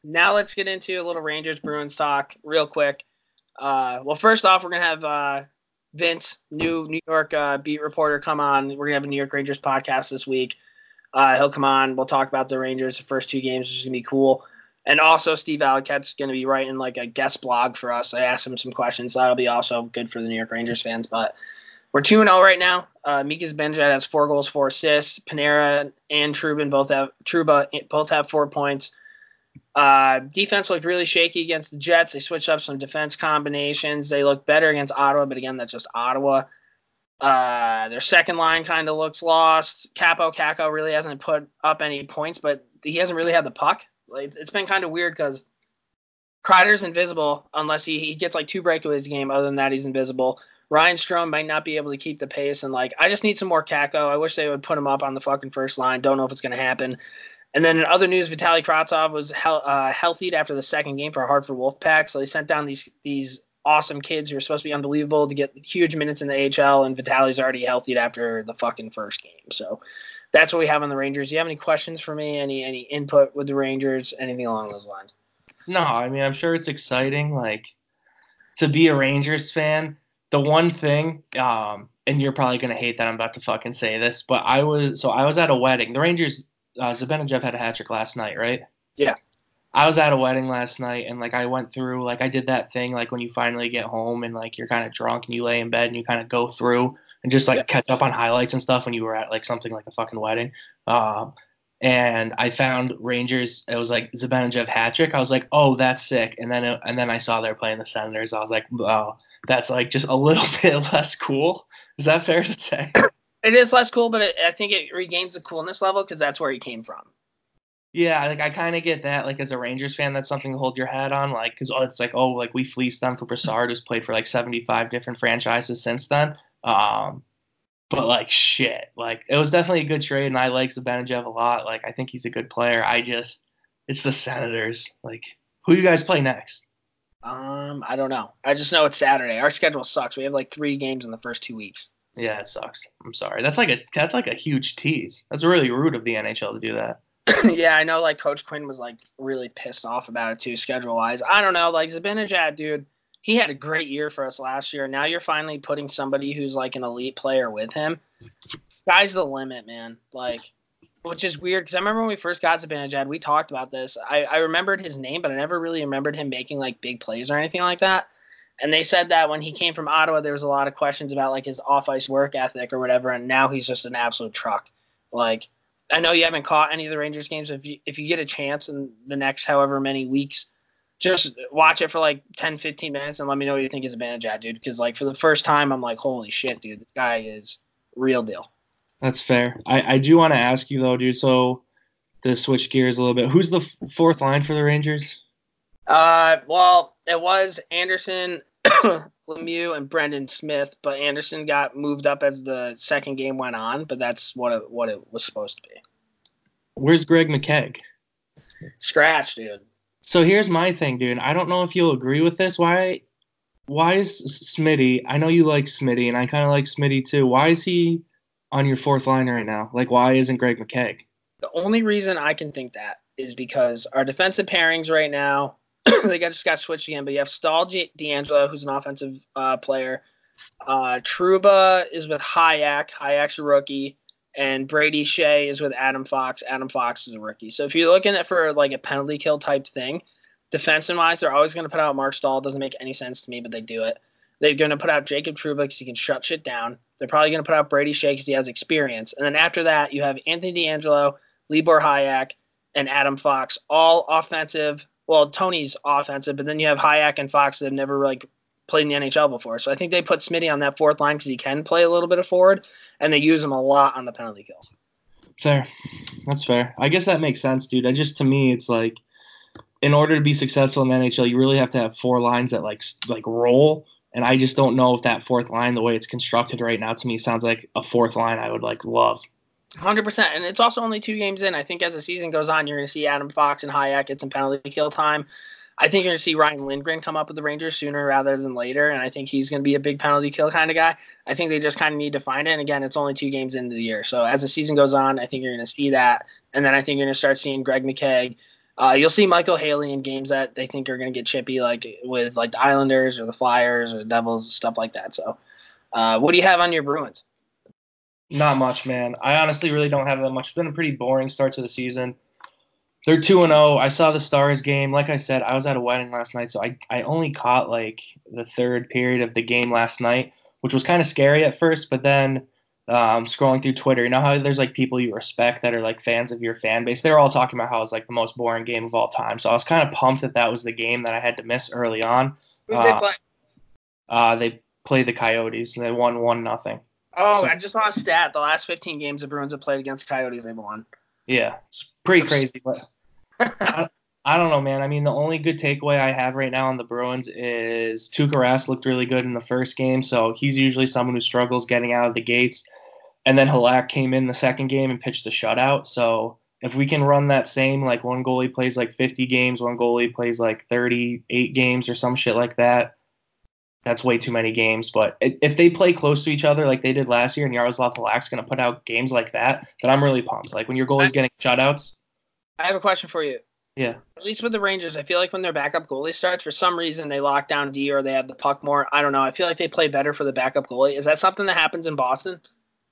now let's get into a little Rangers Bruins talk real quick. Uh, well, first off, we're gonna have uh, Vince, new New York uh, beat reporter, come on. We're gonna have a New York Rangers podcast this week. Uh, he'll come on. We'll talk about the Rangers, the first two games, which is gonna be cool. And also, Steve Alacette's gonna be writing like a guest blog for us. I asked him some questions. That'll be also good for the New York Rangers fans. But we're 2 and 0 right now. Uh, Mika Zibanejad has four goals, four assists. Panarin and Trubin both have Trouba both have four points. Uh, defense looked really shaky against the Jets. They switched up some defense combinations. They looked better against Ottawa, but again, that's just Ottawa. Uh, their second line kind of looks lost. Kaapo Kakko really hasn't put up any points, but he hasn't really had the puck. Like, it's- been kind of weird because Kreider's invisible unless he, he gets like two breakaways a game. Other than that, he's invisible. Ryan Strome might not be able to keep the pace, and like I just need some more Kakko. I wish they would put him up on the fucking first line. Don't know if it's gonna happen. And then in other news, Vitaly Kravtsov was hel- uh, healthied after the second game for a Hartford Wolfpack, so they sent down these these awesome kids who are supposed to be unbelievable to get huge minutes in the AHL, and Vitaly's already healthied after the fucking first game. So that's what we have on the Rangers. Do you have any questions for me? Any any input with the Rangers? Anything along those lines? No, I mean I'm sure it's exciting. Like to be a Rangers fan, the one thing, um, and you're probably gonna hate that I'm about to fucking say this, but I was so I was at a wedding. The Rangers, uh, Zibanejad had a hat trick last night, right? Yeah. I was at a wedding last night, and like I went through, like I did that thing, like when you finally get home and like you're kind of drunk and you lay in bed and you kind of go through and just like Yeah. catch up on highlights and stuff when you were at like something like a fucking wedding. Um, and I found Rangers. It was like Zibanejad hat trick. I was like, oh, that's sick. And then it, and then I saw they're playing the Senators. I was like, oh, that's like just a little bit less cool. Is that fair to say? It is less cool, but it, I think it regains the coolness level because that's where he came from. Yeah, like I kind of get that. Like as a Rangers fan, that's something to hold your hat on. Like because it's like, oh, like we fleeced them for Brassard, who's played for like 75 different franchises since then. Um, but like shit, like it was definitely a good trade, and I like Zibanejad a lot. Like I think he's a good player. I just, it's the Senators. Like who you guys play next? Um, I don't know. I just know it's Saturday. Our schedule sucks. We have like three games in the first two weeks. Yeah, it sucks. I'm sorry. That's like a that's like a huge tease. That's really rude of the NHL to do that. yeah, I know. Like Coach Quinn was like really pissed off about it too, schedule wise. I don't know. Like Zibanejad, dude, he had a great year for us last year. Now you're finally putting somebody who's like an elite player with him. Sky's the limit, man. Like, which is weird because I remember when we first got Zibanejad, we talked about this. I, I remembered his name, but I never really remembered him making like big plays or anything like that. And they said that when he came from Ottawa, there was a lot of questions about like his off ice work ethic or whatever. And now he's just an absolute truck. Like, I know you haven't caught any of the Rangers games. If you if you get a chance in the next however many weeks, just watch it for like 10, 15 minutes and let me know what you think Zibanejad, dude. Because like for the first time, I'm like, holy shit, dude, this guy is real deal. That's fair. I, I do want to ask you though, dude. So to switch gears a little bit, who's the f- fourth line for the Rangers? Uh, well, it was Anderson, Lemieux and Brendan Smith, but Andersson got moved up as the second game went on. But that's what it, what it was supposed to be. Where's Greg McKegg? Scratch, dude. So here's my thing, dude. I don't know if you'll agree with this. Why why is Smitty? I know you like Smitty, and I kind of like Smitty too. Why is he on your fourth line right now? Like, why isn't Greg McKegg? The only reason I can think that is because our defensive pairings right now, they got just got switched again. But you have Staal G- DeAngelo, who's an offensive uh, player. Uh, Trouba is with Hajek. Hajek's a rookie, and Brady Skjei is with Adam Fox. Adam Fox is a rookie. So if you're looking at for like a penalty kill type thing, defensive wise, they're always going to put out Marc Staal. Doesn't make any sense to me, but they do it. They're going to put out Jacob Trouba because he can shut shit down. They're probably going to put out Brady Skjei because he has experience. And then after that, you have Anthony DeAngelo, Libor Hajek, and Adam Fox, all offensive. Well, Tony's offensive, but then you have Hajek and Fox that have never like played in the NHL before. So I think they put Smitty on that fourth line because he can play a little bit of forward, and they use him a lot on the penalty kill. Fair. That's fair. I guess that makes sense, dude. I just to me, it's like in order to be successful in the NHL, you really have to have four lines that like like roll. And I just don't know if that fourth line, the way it's constructed right now, to me sounds like a fourth line I would like love. Hundred percent, and it's also only two games in. I think as the season goes on, you're going to see Adam Fox and Hajek get some penalty kill time. I think you're going to see Ryan Lindgren come up with the Rangers sooner rather than later, and I think he's going to be a big penalty kill kind of guy. I think they just kind of need to find it. And again, it's only two games into the year, so as the season goes on, I think you're going to see that, and then I think you're going to start seeing Greg McKegg. Uh, you'll see Michael Haley in games that they think are going to get chippy, like with like the Islanders or the Flyers or the Devils, stuff like that. So, uh, what do you have on your Bruins? Not much, man. I honestly really don't have that much. It's been a pretty boring start to the season. They're two and zero. I saw the Stars game. Like I said, I was at a wedding last night, so I I only caught like the third period of the game last night, which was kind of scary at first. But then um, scrolling through Twitter, you know how there's like people you respect that are like fans of your fan base. They're all talking about how it was like the most boring game of all time. So I was kind of pumped that that was the game that I had to miss early on. Who did they Uh, play? Uh, they played the Coyotes and they won one nothing. Oh, So- I just saw a stat. The last 15 games the Bruins have played against Coyotes, they've won. Yeah, it's pretty crazy. But I, I don't know, man. I mean, the only good takeaway I have right now on the Bruins is Tuukka Rask looked really good in the first game, so he's usually someone who struggles getting out of the gates. And then Halak came in the second game and pitched a shutout. So if we can run that same, like one goalie plays like 50 games, one goalie plays like 38 games or some shit like that, that's way too many games. But if they play close to each other like they did last year, and Yaroslav Halak's going to put out games like that, then I'm really pumped. Like when your goalie's getting shutouts, I have a question for you. yeah. At least with the Rangers, I feel like when their backup goalie starts, for some reason they lock down D or they have the puck more. I don't know. I feel like they play better for the backup goalie. Is that something that happens in Boston?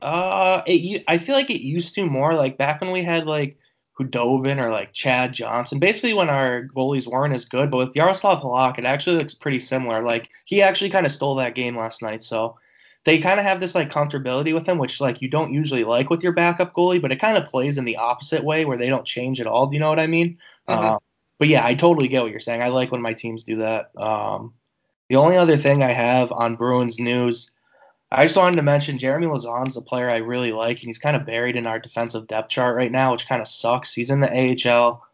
Uh, it, I feel like it used to more like back when we had like Khudobin or like Chad Johnson. Basically, when our goalies weren't as good, but with Yaroslav Halak, it actually looks pretty similar. Like he actually kind of stole that game last night, so they kind of have this like comfortability with him, which like you don't usually like with your backup goalie, but it kind of plays in the opposite way where they don't change at all. Do you know what I mean? Mhm. Um, but yeah, I totally get what you're saying. I like when my teams do that. Um, the only other thing I have on Bruins news. I just wanted to mention Jeremy Lauzon's a player I really like, and he's kind of buried in our defensive depth chart right now, which kind of sucks. He's in the AHL.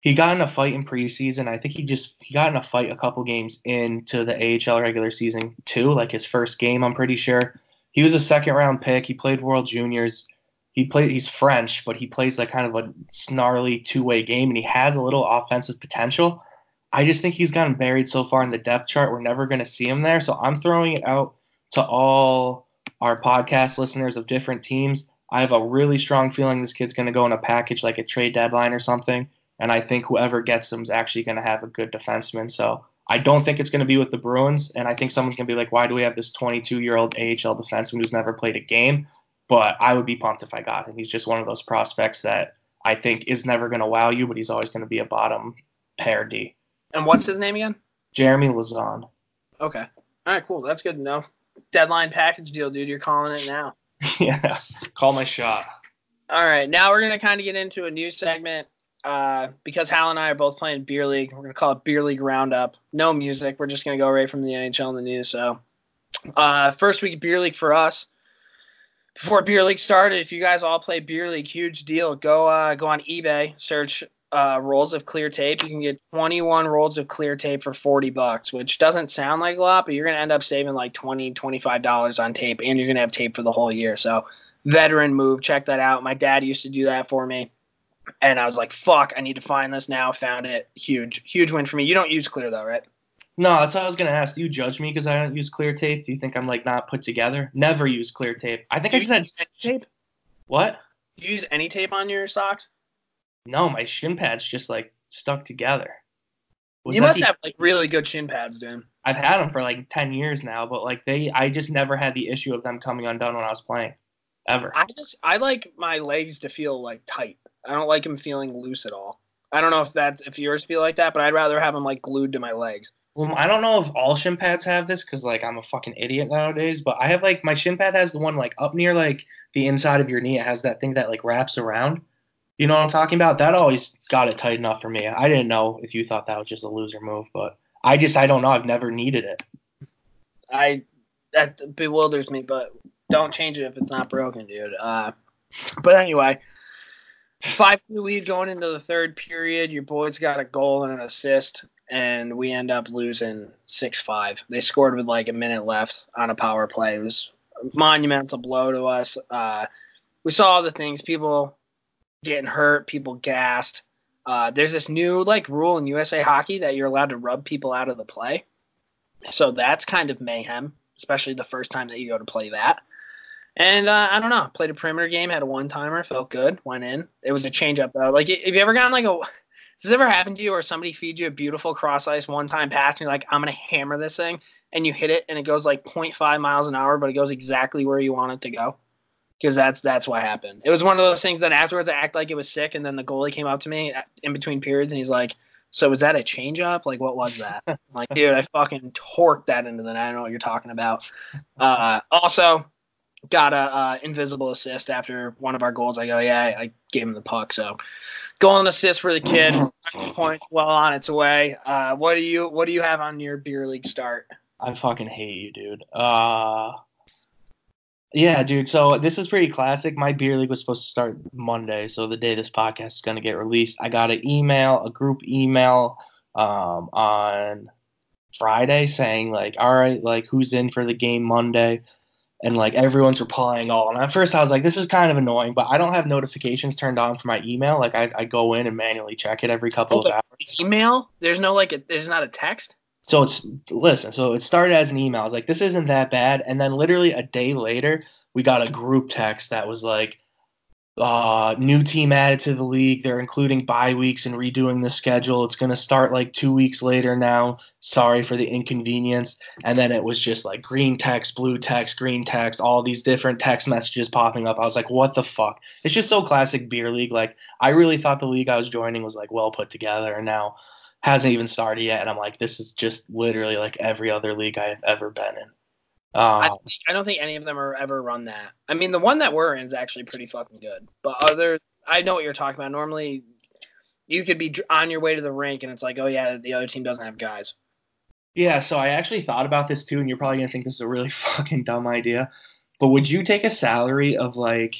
He got in a fight in preseason. I think he just he got in a fight a couple games into the AHL regular season too, like his first game. I'm pretty sure he was a second round pick. He played World Juniors. He played. He's French, but he plays like kind of a snarly two way game, and he has a little offensive potential. I just think he's gotten buried so far in the depth chart. We're never going to see him there. So I'm throwing it out to all our podcast listeners of different teams. I have a really strong feeling this kid's going to go in a package like a trade deadline or something. And I think whoever gets him is actually going to have a good defenseman. So I don't think it's going to be with the Bruins. And I think someone's going to be like, why do we have this 22 year old AHL defenseman who's never played a game? But I would be pumped if I got him. He's just one of those prospects that I think is never going to wow you, but he's always going to be a bottom pair D. And what's his name again? Jeremy Lauzon. Okay. All right, cool. That's good to know. Deadline package deal, dude. You're calling it now. yeah, call my shot. All right, now we're gonna kind of get into a new segment. Uh, because Hal and I are both playing beer league, we're gonna call it beer league roundup. No music. We're just gonna go right from the NHL and the news. So, uh, first week of beer league for us. Before beer league started, if you guys all play beer league, huge deal. Go uh, go on eBay, search uh, rolls of clear tape. You can get 21 rolls of clear tape for 40 bucks, which doesn't sound like a lot, but you're going to end up saving like 20, 25 dollars on tape, and you're going to have tape for the whole year. So, veteran move. Check that out. My dad used to do that for me, and I was like, "Fuck, I need to find this now." Found it. Huge, huge win for me. You don't use clear though, right? No, that's what I was gonna ask. Do you judge me because I don't use clear tape? Do you think I'm like not put together? Never use clear tape. I think I Do just you had tape? what? You use any tape on your socks? No, my shin pads just like stuck together. Was you must the- have like really good shin pads, dude. I've had them for like ten years now, but like they, I just never had the issue of them coming undone when I was playing, ever. I just I like my legs to feel like tight. I don't like them feeling loose at all. I don't know if that's if yours feel like that, but I'd rather have them like glued to my legs. Well, I don't know if all shin pads have this because like I'm a fucking idiot nowadays, but I have like my shin pad has the one like up near like the inside of your knee. It has that thing that like wraps around. You know what I'm talking about? That always got it tight enough for me. I didn't know if you thought that was just a loser move, but I just I don't know. I've never needed it. I that bewilders me, but don't change it if it's not broken, dude. Uh, but anyway, five two lead going into the third period. Your boys got a goal and an assist, and we end up losing six five. They scored with like a minute left on a power play. It was a monumental blow to us. Uh, we saw all the things people getting hurt, people gassed. Uh, there's this new like rule in USA hockey that you're allowed to rub people out of the play. So that's kind of mayhem, especially the first time that you go to play that. And uh, I don't know, played a perimeter game, had a one timer, felt good, went in. It was a change up though. Like, have you ever gotten like a? Does this ever happen to you, or somebody feeds you a beautiful cross ice one time pass, and you're like, I'm gonna hammer this thing, and you hit it, and it goes like 0.5 miles an hour, but it goes exactly where you want it to go. Because that's that's what happened. It was one of those things that afterwards I act like it was sick, and then the goalie came up to me in between periods, and he's like, "So was that a change up? Like, what was that?" I'm like, dude, I fucking torqued that into the net. I don't know what you're talking about. Uh, also, got a uh, invisible assist after one of our goals. I go, yeah, I, I gave him the puck. So, goal and assist for the kid. Point well on its way. Uh, what do you what do you have on your beer league start? I fucking hate you, dude. Uh, yeah, dude. So this is pretty classic. My beer league was supposed to start Monday, so the day this podcast is gonna get released. I got an email, a group email, um, on Friday saying like, all right, like who's in for the game Monday, and like everyone's replying all. And at first I was like, this is kind of annoying, but I don't have notifications turned on for my email. Like I, I go in and manually check it every couple of Oh, hours. Email? There's no like a, there's not a text. So it's listen. So it started as an email. I was like, this isn't that bad. And then literally a day later, we got a group text that was like, uh, new team added to the league. They're including bye weeks and redoing the schedule. It's gonna start like two weeks later now. Sorry for the inconvenience. And then it was just like green text, blue text, green text, all these different text messages popping up. I was like, what the fuck? It's just so classic beer league. Like I really thought the league I was joining was like well put together, and now hasn't even started yet. And I'm like, this is just literally like every other league I have ever been in. I, Um, don't think- I don't think any of them are ever run that. I mean, the one that we're in is actually pretty fucking good. But other, I know what you're talking about. Normally, you could be on your way to the rink, and it's like, oh yeah, the other team doesn't have guys. yeah, so I actually thought about this too, and you're probably gonna think this is a really fucking dumb idea. But would you take a salary of like,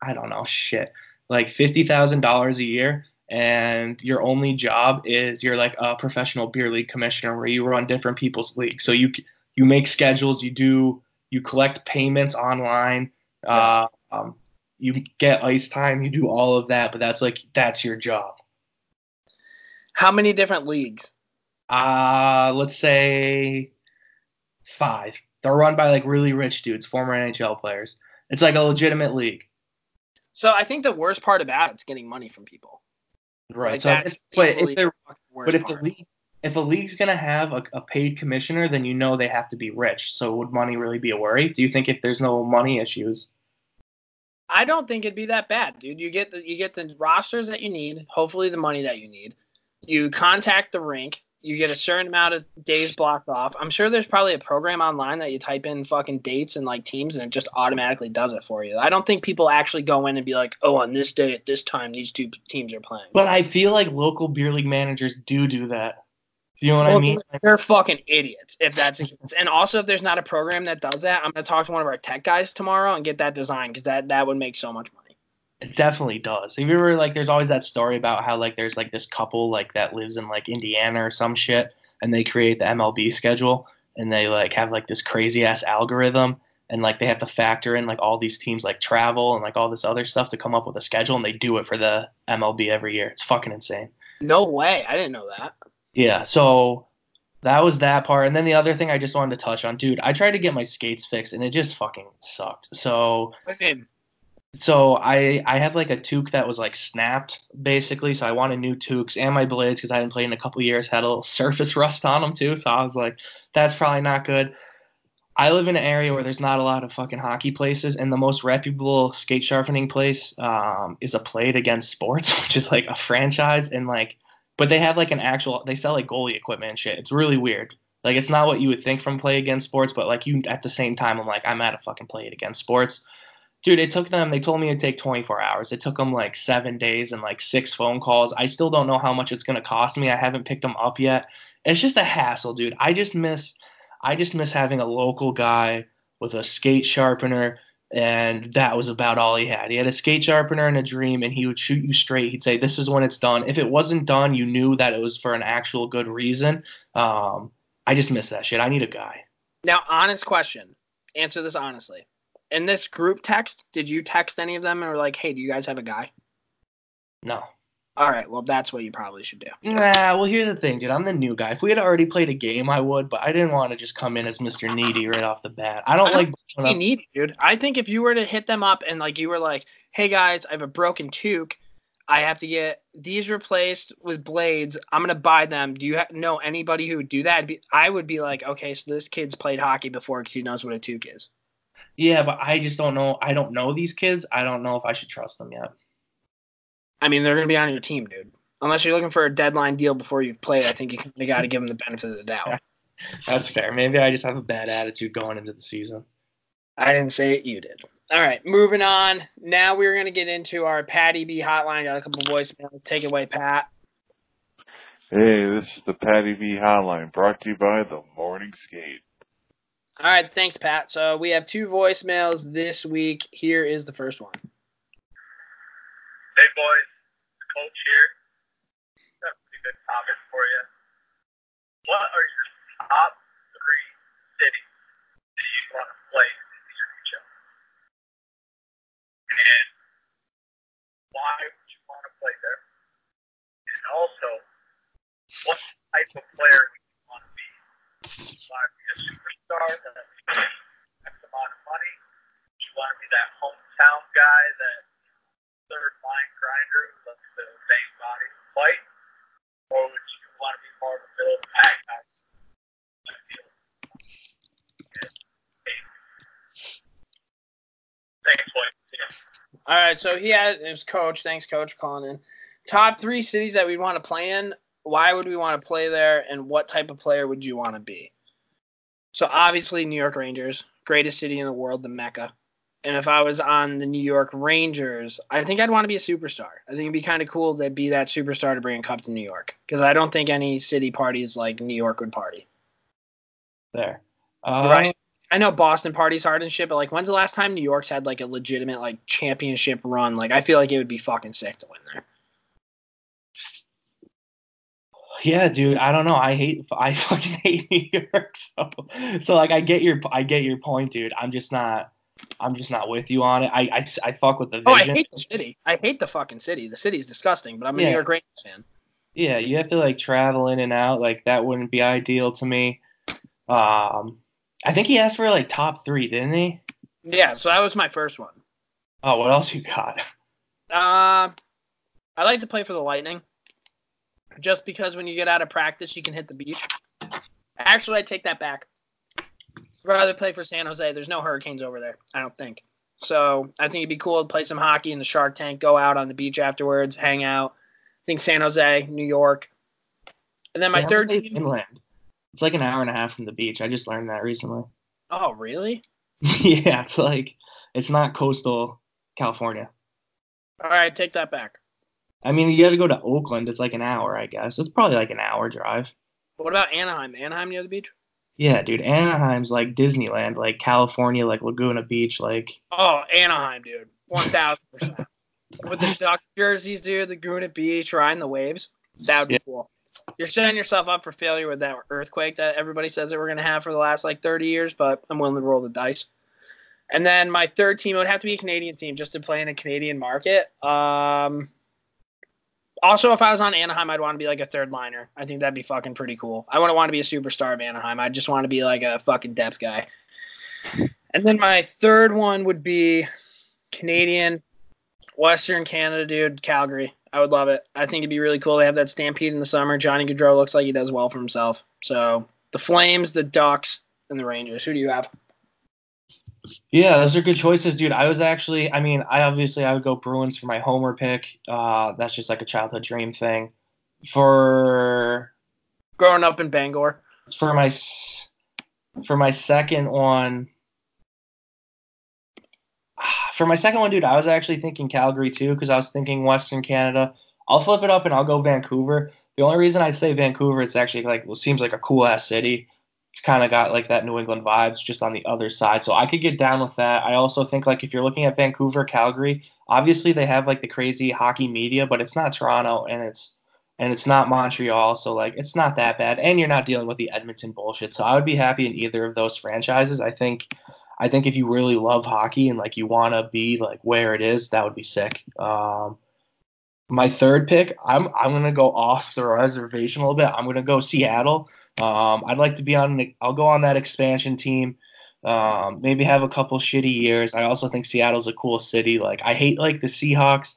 I don't know, shit, like fifty thousand dollars a year, and your only job is you're like a professional beer league commissioner where you run different people's leagues. So you you make schedules, you do you collect payments online, uh, um, you get ice time, you do all of that, but that's like that's your job. How many different leagues? Uh, let's say five. They're run by like really rich dudes, former NHL players. It's like a legitimate league, So I think the worst part about it's getting money from people. Right? Like, so, but if they're the but if the league if a league's gonna have a, a paid commissioner, then you know they have to be rich. So would money really be a worry? Do you think if there's no money issues? I don't think it'd be that bad, dude. You get the you get the rosters that you need, hopefully the money that you need. You contact the rink, you get a certain amount of days blocked off. I'm sure there's probably a program online that you type in fucking dates and like teams and it just automatically does it for you. I don't think people actually go in and be like, "Oh, on this day at this time these two teams are playing." But I feel like local beer league managers do do that. Do you know what I mean? they're- fucking idiots if that's the case. And also, if there's not a program that does that, I'm gonna talk to one of our tech guys tomorrow and get that designed because that that would make so much money. It definitely does. Have you ever like there's always that story about how like there's like this couple like that lives in like Indiana or some shit and they create the MLB schedule and they like have like this crazy ass algorithm and like they have to factor in like all these teams like travel and like all this other stuff to come up with a schedule and they do it for the MLB every year. It's fucking insane. No way. I didn't know that. Yeah, so that was that part. And then the other thing I just wanted to touch on, dude, I tried to get my skates fixed and it just fucking sucked. So Okay. So I I had like a Tuuk that was like snapped basically. So I wanted new Tuuks and my blades because I hadn't played in a couple years had a little surface rust on them too. So I was like, that's probably not good. I live in an area where there's not a lot of fucking hockey places, and the most reputable skate sharpening place um, is a Play It Again Sports, which is like a franchise, and like, but they have like an actual, they sell like goalie equipment and shit. It's really weird. Like, it's not what you would think from Play It Again Sports, but like you at the same time, I'm like, I'm at a fucking Play It Again Sports. Dude, it took them, they told me it'd take 24 hours. It took them like seven days and like six phone calls. I still don't know how much it's going to cost me. I haven't picked them up yet. It's just a hassle, dude. I just miss, I just miss having a local guy with a skate sharpener, and that was about all he had. He had a skate sharpener and a dream, and he would shoot you straight. He'd say, "This is when it's done." If it wasn't done, you knew that it was for an actual good reason. Um, I just miss that shit. I need a guy. Now, honest question. Answer this honestly. In this group text, did you text any of them and were like, hey, do you guys have a guy? No. All right, well, that's what you probably should do. Nah, well, here's the thing, dude. I'm the new guy. If we had already played a game, I would, but I didn't want to just come in as Mr. Needy right off the bat. I don't I like. You need it, dude. I think if you were to hit them up and like you were like, hey guys, I have a broken Tuuk. I have to get these replaced with blades. I'm gonna buy them. Do you ha- know anybody who would do that? Be, I would be like, okay, so this kid's played hockey before because he knows what a Tuuk is. Yeah, but I just don't know. I don't know these kids. I don't know if I should trust them yet. I mean, they're gonna be on your team, dude. Unless you're looking for a deadline deal before you play, I think you kind of got to give them the benefit of the doubt. That's fair. Maybe I just have a bad attitude going into the season. I didn't say it, you did. All right, moving on. Now we're gonna get into our Patty B hotline. Got a couple voicemails. Take it away, Pat. Hey, this is the Patty B Hotline, brought to you by the Morning Skate. All right, thanks, Pat. So we have two voicemails this week. Here is the first one. Hey boys, Coach here. Got a pretty good topic for you. What are your top three cities that you want to play in the NHL? And why would you want to play there? And also, what type of player would you want to be? Do you be a superstar that of money? You want to be that hometown guy that third line grinder who lets the bang body fight? Or would you want to be more of a middle pack guy? All right, so he had his Coach. Thanks, Coach, calling in. Top three cities that we'd want to play in. Why would we want to play there, and what type of player would you want to be? So obviously, New York Rangers, greatest city in the world, the Mecca. And if I was on the New York Rangers, I think I'd want to be a superstar. I think it'd be kind of cool to be that superstar to bring a cup to New York, because I don't think any city parties like New York would party. There. Uh, Right. I know Boston parties hard and shit, but like, when's the last time New York's had like a legitimate like championship run? Like, I feel like it would be fucking sick to win there. Yeah, dude. I don't know. I hate. I fucking hate New York. So, so like, I get your. I get your point, dude. I'm just not. I'm just not with you on it. I. I, I fuck with the vision. Oh, I hate the city. I hate the fucking city. The city's disgusting, but I'm a Yeah. New York Rangers fan. Yeah, you have to like travel in and out. Like that wouldn't be ideal to me. Um, I think he asked for like top three, didn't he? Yeah, so that was my first one. Oh, what else you got? Uh, I like to play for the Lightning, just because when you get out of practice, you can hit the beach. Actually, I take that back. I'd rather play for San Jose. There's no Hurricanes over there, I don't think. So I think it'd be cool to play some hockey in the Shark Tank, go out on the beach afterwards, hang out. I think San Jose, New York. And then my third Jose's team. inland. It's like an hour and a half from the beach. I just learned that recently. Oh, really? yeah, it's like it's not coastal California. All right, take that back. I mean, you got to go to Oakland. It's like an hour, I guess. It's probably like an hour drive. What about Anaheim? Anaheim near the beach? Yeah, dude. Anaheim's like Disneyland, like California, like Laguna Beach, like Oh, Anaheim, dude. One thousand percent. with the duck jerseys, dude, the Laguna Beach, riding the waves. That would be Yeah. cool. You're setting yourself up for failure with that earthquake that everybody says that we're gonna have for the last like 30 years, but I'm willing to roll the dice. And then my third team would have to be a Canadian team just to play in a Canadian market. Um, also, if I was on Anaheim, I'd want to be like a third liner. I think that'd be fucking pretty cool. I wouldn't want to be a superstar of Anaheim. I just want to be like a fucking depth guy. And then my third one would be Canadian, Western Canada, dude, Calgary. I would love it. I think it'd be really cool. They have that Stampede in the summer. Johnny Gaudreau looks like he does well for himself. So the Flames, the Ducks, and the Rangers. Who do you have? Yeah, those are good choices, dude. I was actually, I mean, I obviously I would go Bruins for my homer pick. Uh, that's just like a childhood dream thing. For Growing up in Bangor. for my for my second one, for my second one, dude, I was actually thinking Calgary too because I was thinking Western Canada. I'll flip it up and I'll go Vancouver. The only reason I say Vancouver, it's actually like well, seems like a cool ass city. It's kind of got like that New England vibes just on the other side. So I could get down with that. I also think like if you're looking at Vancouver, Calgary, obviously they have like the crazy hockey media, but it's not Toronto and it's and it's not Montreal, so like it's not that bad. And you're not dealing with the Edmonton bullshit. So I would be happy in either of those franchises. I think I think if you really love hockey and like you want to be like where it is, that would be sick. Um, my third pick, I'm I'm gonna go off the reservation a little bit. I'm gonna go Seattle. Um, I'd like to be on. I'll go on that expansion team. Um, maybe have a couple shitty years. I also think Seattle's a cool city. Like I hate like the Seahawks,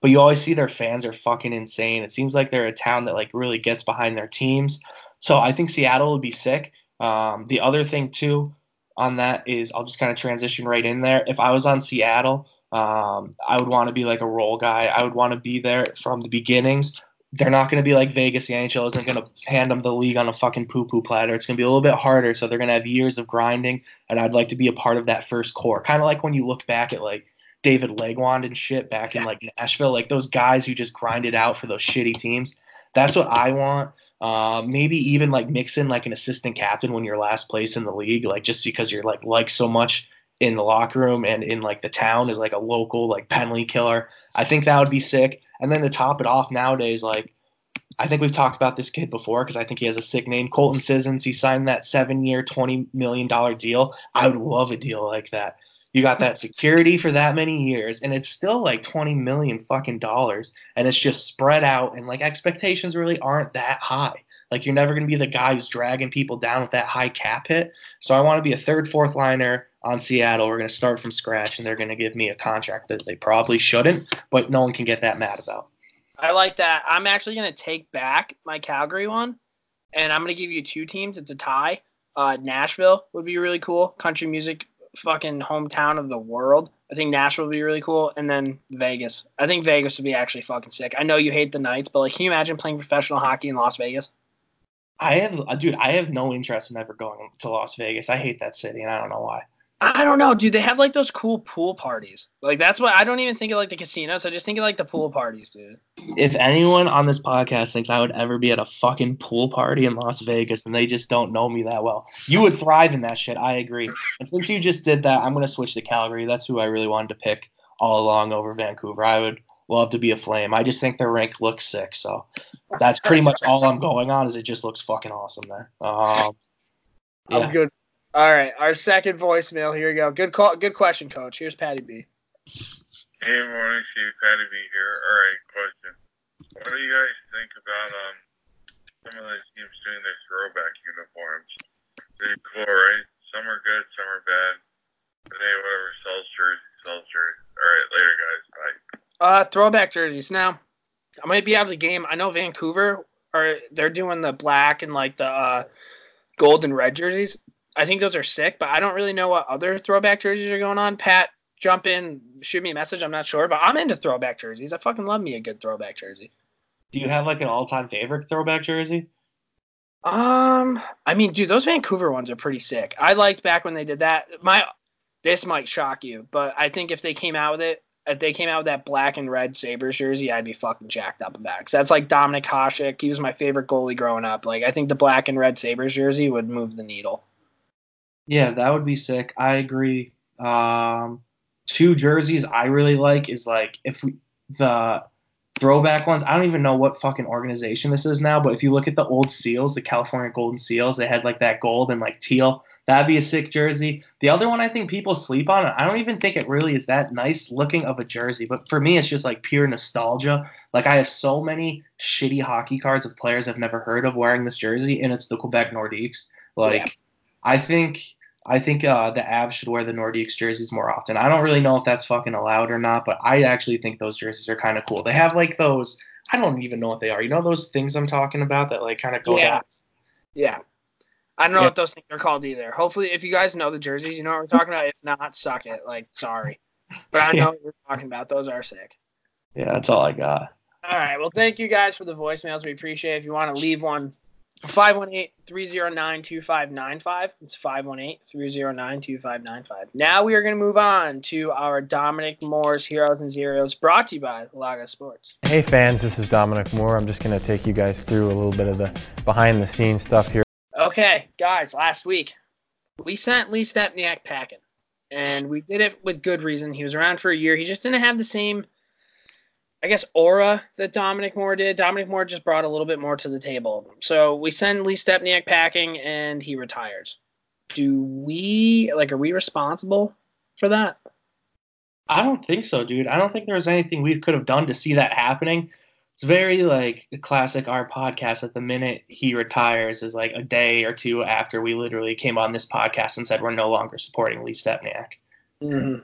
but you always see their fans are fucking insane. It seems like they're a town that like really gets behind their teams. So I think Seattle would be sick. Um, the other thing too on that is I'll just kind of transition right in there. If I was on Seattle, um, I would want to be like a role guy. I would want to be there from the beginnings. They're not going to be like Vegas. The NHL isn't going to hand them the league on a fucking poo poo platter. It's going to be a little bit harder. So they're going to have years of grinding. And I'd like to be a part of that first core. Kind of like when you look back at like David Legwand and shit back in like Nashville, like those guys who just grinded out for those shitty teams. That's what I want. Uh, maybe even like mix in like an assistant captain when you're last place in the league, like just because you're like like so much in the locker room and in like the town is like a local like penalty killer. I think that would be sick. And then to top it off nowadays, like I think we've talked about this kid before because I think he has a sick name, Colton Sissons. He signed that seven-year, twenty million dollar deal. I would love a deal like that. You got that security for that many years, and it's still like twenty million fucking dollars, and it's just spread out, and like expectations really aren't that high. Like you're never gonna be the guy who's dragging people down with that high cap hit. So I want to be a third, fourth liner on Seattle. We're gonna start from scratch, and they're gonna give me a contract that they probably shouldn't, but no one can get that mad about. I like that. I'm actually gonna take back my Calgary one, and I'm gonna give you two teams. It's a tie. Uh, Nashville would be really cool. Country music, fucking hometown of the world. I think Nashville would be really cool, and then Vegas. I think Vegas would be actually fucking sick. I know you hate the Knights, but like, can you imagine playing professional hockey in Las Vegas? I have, dude, I have no interest in ever going to Las Vegas. I hate that city, and I don't know why. I don't know, dude. They have like those cool pool parties. Like that's what I don't even think of like the casinos. I just think of like the pool parties, dude. If anyone on this podcast thinks I would ever be at a fucking pool party in Las Vegas and they just don't know me that well, you would thrive in that shit. I agree. And since you just did that, I'm gonna switch to Calgary. That's who I really wanted to pick all along over Vancouver. I would love to be a flame. I just think their rank looks sick. So that's pretty much all I'm going on. Is it just looks fucking awesome there. Um, yeah. I'm good. All right, our second voicemail. Here we go. Good call. Good question, Coach. Here's Patty B. Hey, morning, Chief Patty B here. All right, question. What do you guys think about um some of these teams doing their throwback uniforms? They're cool, right? Some are good, some are bad. But hey, whatever sells jersey, sells jersey. All right, later, guys. Bye. Uh, throwback jerseys. Now, I might be out of the game. I know Vancouver are they're doing the black and like the uh, gold and red jerseys. I think those are sick, but I don't really know what other throwback jerseys are going on. Pat, jump in, shoot me a message. I'm not sure, but I'm into throwback jerseys. I fucking love me a good throwback jersey. do you have like an all-time favorite throwback jersey? Um, I mean, dude, those Vancouver ones are pretty sick. I liked back when they did that. My this might shock you, but I think if they came out with it, if they came out with that black and red Sabres jersey, I'd be fucking jacked up about it. 'Cause that's like Dominik Hasek. He was my favorite goalie growing up. Like, I think the black and red Sabres jersey would move the needle. Yeah, that would be sick. I agree. Um, two jerseys I really like is like if we the throwback ones. I don't even know what fucking organization this is now, but if you look at the old seals, the California Golden Seals, they had like that gold and like teal. That'd be a sick jersey. The other one I think people sleep on, I don't even think it really is that nice looking of a jersey, but for me it's just like pure nostalgia. Like I have so many shitty hockey cards of players I've never heard of wearing this jersey, and it's the Quebec Nordiques. Like Yeah. I think I think uh, the Avs should wear the Nordiques jerseys more often. I don't really know if that's fucking allowed or not, but I actually think those jerseys are kind of cool. They have like those. I don't even know what they are. You know those things I'm talking about that like kind of go Yeah. down. Yeah. I don't know Yeah. what those things are called either. Hopefully, if you guys know the jerseys, you know what we're talking about. If not, suck it. Like, sorry. But I know what you're talking about. Those are sick. Yeah, that's all I got. All right. Well, thank you guys for the voicemails. We appreciate it. If you want to leave one, 518 309 2595. It's 518 309 2595. Now we are going to move on to our Dominic Moore's Heroes and Zeros brought to you by Laga Sports. Hey fans, this is Dominic Moore. I'm just going to take you guys through a little bit of the behind the scenes stuff here. Okay, guys, last week we sent Lee Stempniak packing, and we did it with good reason. He was around for a year. He just didn't have the same, I guess, aura that Dominic Moore did. Dominic Moore just brought a little bit more to the table. So we send Lee Stempniak packing, and he retires. Do we like? Are we responsible for that? I don't think so, dude. I don't think there was anything we could have done to see that happening. It's very like the classic our podcast at the minute he retires is like a day or two after we literally came on this podcast and said we're no longer supporting Lee Stempniak. Mm-hmm.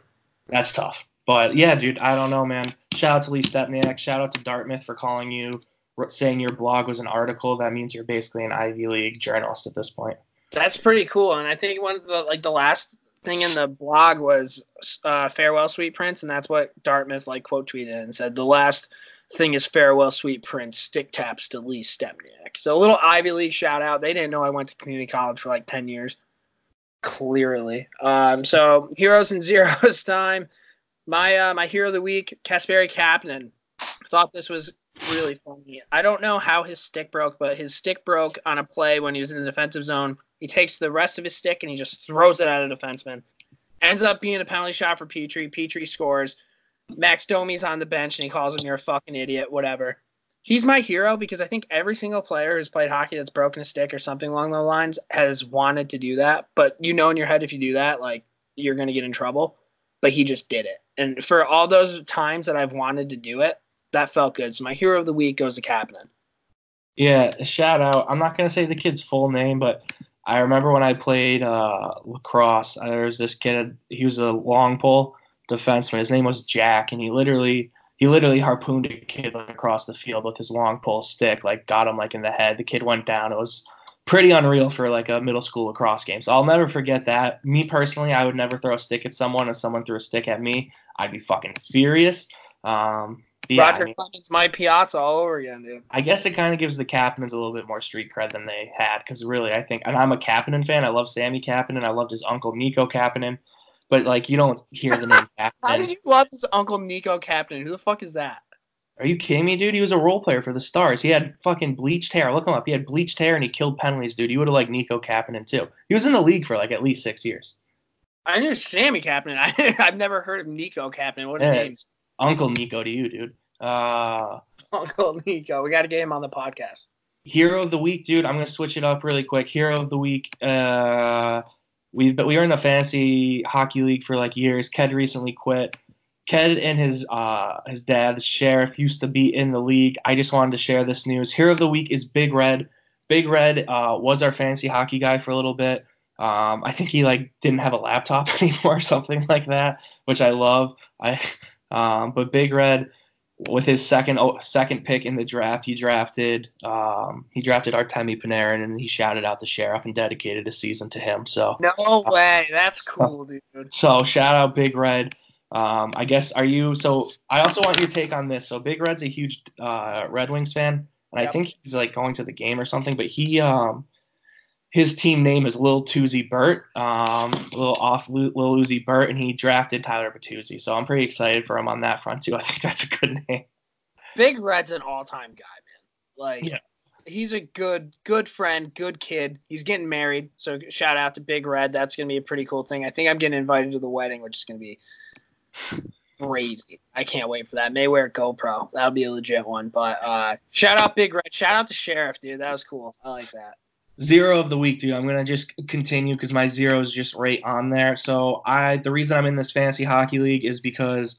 That's tough. But yeah, dude, I don't know, man. Shout out to Lee Stempniak. Shout out to Dartmouth for calling you, saying your blog was an article. That means you're basically an Ivy League journalist at this point. That's pretty cool. And I think one of the like the last thing in the blog was uh, farewell, sweet prince, and that's what Dartmouth like quote tweeted and said the last thing is farewell, sweet prince. Stick taps to Lee Stempniak. So a little Ivy League shout out. They didn't know I went to community college for like ten years. Clearly. Um, so heroes and zeros time. My uh, my hero of the week, Kasperi Kapanen. Thought this was really funny. I don't know how his stick broke, but his stick broke on a play when he was in the defensive zone. He takes the rest of his stick and he just throws it at a defenseman. Ends up being a penalty shot for Petry. Petry scores. Max Domi's on the bench and he calls him you're a fucking idiot, whatever. He's my hero because I think every single player who's played hockey that's broken a stick or something along those lines has wanted to do that. But you know in your head if you do that, like you're gonna get in trouble. But he just did it. And for all those times that I've wanted to do it, that felt good. So my hero of the week goes to Kapanen. Yeah, shout out. I'm not gonna say the kid's full name, but I remember when I played uh, lacrosse. uh, There was this kid. He was a long pole defenseman. His name was Jack, and he literally he literally harpooned a kid across the field with his long pole stick. Like got him like in the head. The kid went down. It was pretty unreal for like a middle school lacrosse game. So I'll never forget that. Me personally, I would never throw a stick at someone. If someone threw a stick at me, I'd be fucking furious. Um, yeah, I Roger mean- Clemens, my Piazza all over again, dude. I guess it kind of gives the Kapanens a little bit more street cred than they had because really, I think, and I'm a Kapanen fan. I love Sami Kapanen. I loved his uncle Niko Kapanen, but like you don't hear the name How did you love his Uncle Nico Captain? Who the fuck is that? Are you kidding me, dude? He was a role player for the Stars. He had fucking bleached hair. Look him up. He had bleached hair and he killed penalties, dude. You would have liked Niko Kapanen too. He was in the league for like at least six years. I knew Sammy Captain. I, I've never heard of Nico Captain. What a Yeah. name. Uncle Nico to you, dude. Uh, Uncle Nico. We got to get him on the podcast. Hero of the week, dude. I'm gonna switch it up really quick. Hero of the week. Uh, we but we were in the fantasy hockey league for like years. Ked recently quit. Ked and his uh his dad, the sheriff, used to be in the league. I just wanted to share this news. Hero of the week is Big Red. Big Red uh, was our fantasy hockey guy for a little bit. Um, I think he like didn't have a laptop anymore or something like that, which I love. I um, but Big Red with his second oh, second pick in the draft, he drafted um, he drafted Artemi Panarin, and he shouted out the sheriff and dedicated a season to him. So No way. That's cool, dude. so shout out Big Red. Um, I guess are you? So I also want your take on this. So Big Red's a huge uh, Red Wings fan, and I think he's like going to the game or something. But he um, his team name is Lil Tuesy Burt, um, little off Lil Lil Uzi Vert, and he drafted Tyler Bertuzzi. So I'm pretty excited for him on that front too. I think that's a good name. Big Red's an all-time guy, man. Like, Yeah. he's a good, good friend, good kid. He's getting married, so shout out to Big Red. That's gonna be a pretty cool thing. I think I'm getting invited to the wedding, which is gonna be crazy. I can't wait for that. May wear a GoPro. That'll be a legit one. But uh, shout out Big Red. Shout out to Sheriff, dude. That was cool. I like that. Zero of the week, dude. I'm gonna just continue because my zero is just right on there. So I, the reason I'm in this fantasy hockey league is because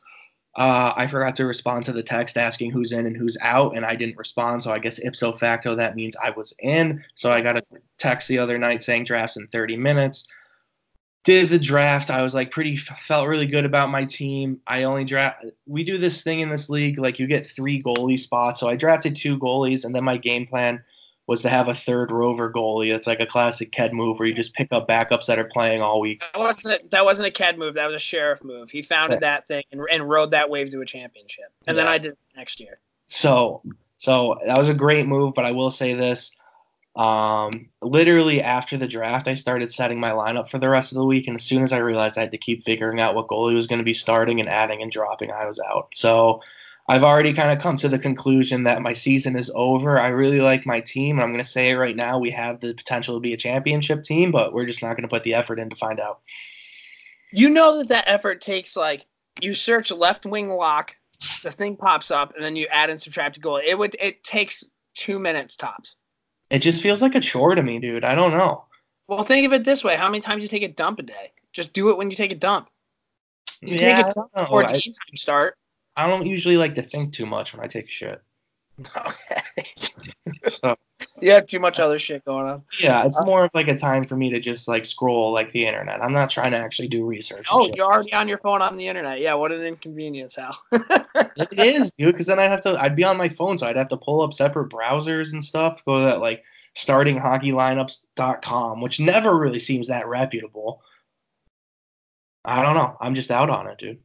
uh, I forgot to respond to the text asking who's in and who's out, and I didn't respond. So I guess ipso facto that means I was in. So I got a text the other night saying drafts in 30 minutes. Did the draft. I was like pretty felt really good about my team. I only draft. We do this thing in this league like you get three goalie spots. So I drafted two goalies, and then my game plan was to have a third rover goalie. It's like a classic Ked move where you just pick up backups that are playing all week. That wasn't a, that wasn't a Ked move. That was a Sheriff move. He founded that thing and, and rode that wave to a championship. And then I did it next year. So so that was a great move, but I will say this. Um, literally after the draft, I started setting my lineup for the rest of the week, and as soon as I realized I had to keep figuring out what goalie was going to be starting and adding and dropping, I was out. So I've already kind of come to the conclusion that my season is over. I really like my team, and I'm going to say it right now: we have the potential to be a championship team, but we're just not going to put the effort in to find out. You know that that effort takes like you search left wing lock, the thing pops up, and then you add and subtract a goal. It would it takes two minutes tops. It just feels like a chore to me, dude. I don't know. Well, think of it this way: how many times you take a dump a day? Just do it when you take a dump. You Yeah, take a dump before I- game time start. I don't usually like to think too much when I take a shit. Okay. So you have too much other shit going on. yeah, it's uh, more of like a time for me to just like scroll like the internet. I'm not trying to actually do research. Oh, you're already on your phone on the internet. Yeah, what an inconvenience, Hal. It is, dude, because then I'd have to I'd be on my phone, so I'd have to pull up separate browsers and stuff, go to that like startinghockeylineups.com, which never really seems that reputable. I don't know. I'm just out on it, dude.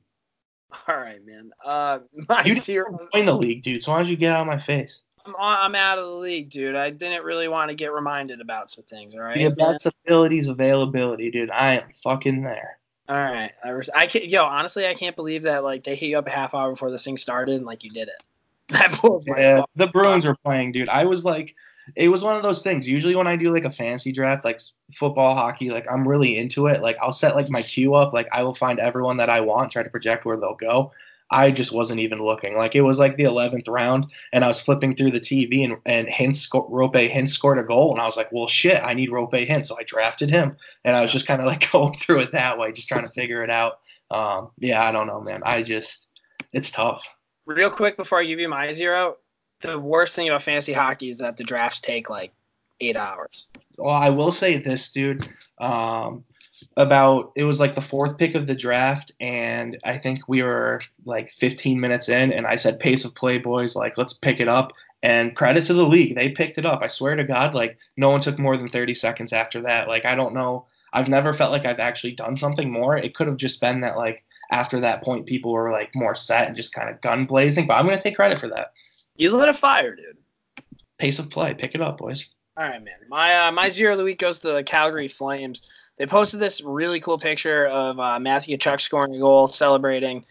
All right, man. Uh, my You zero. join the league, dude. So why don't you get out of my face? I'm, I'm out of the league, dude. I didn't really want to get reminded about some things. All right. The best abilities availability, dude. I am fucking there. All right. I, res- I can't. Yo, honestly, I can't believe that like they hit you up a half hour before this thing started and like you did it. That blows my Yeah, the Bruins were playing, dude. I was like, it was one of those things. Usually when I do like a fancy draft, like football, hockey, like I'm really into it. Like I'll set like my queue up. Like I will find everyone that I want, try to project where they'll go. I just wasn't even looking. Like it was like the 11th round, and I was flipping through the TV, and and Hintz, Roope Hintz scored a goal, and I was like, well, shit, I need Roope Hintz, so I drafted him, and I was just kind of like going through it that way, just trying to figure it out. Um, yeah, I don't know, man. I just, it's tough. Real quick before I give you my zero, the worst thing about fantasy hockey is that the drafts take like eight hours. Well, I will say this, dude. Um, about it was like the fourth pick of the draft, and I think we were like 15 minutes in, and I said, "Pace of play, boys. Like, let's pick it up." And credit to the league, they picked it up. I swear to God, like no one took more than 30 seconds after that. Like, I don't know. I've never felt like I've actually done something more. It could have just been that like after that point, people were like more set and just kind of gun blazing. But I'm gonna take credit for that. You lit a fire, dude. Pace of play, pick it up, boys. All right, man. My uh, my zero of the week goes to the Calgary Flames. They posted this really cool picture of uh, Matthew Tkachuk scoring a goal, celebrating.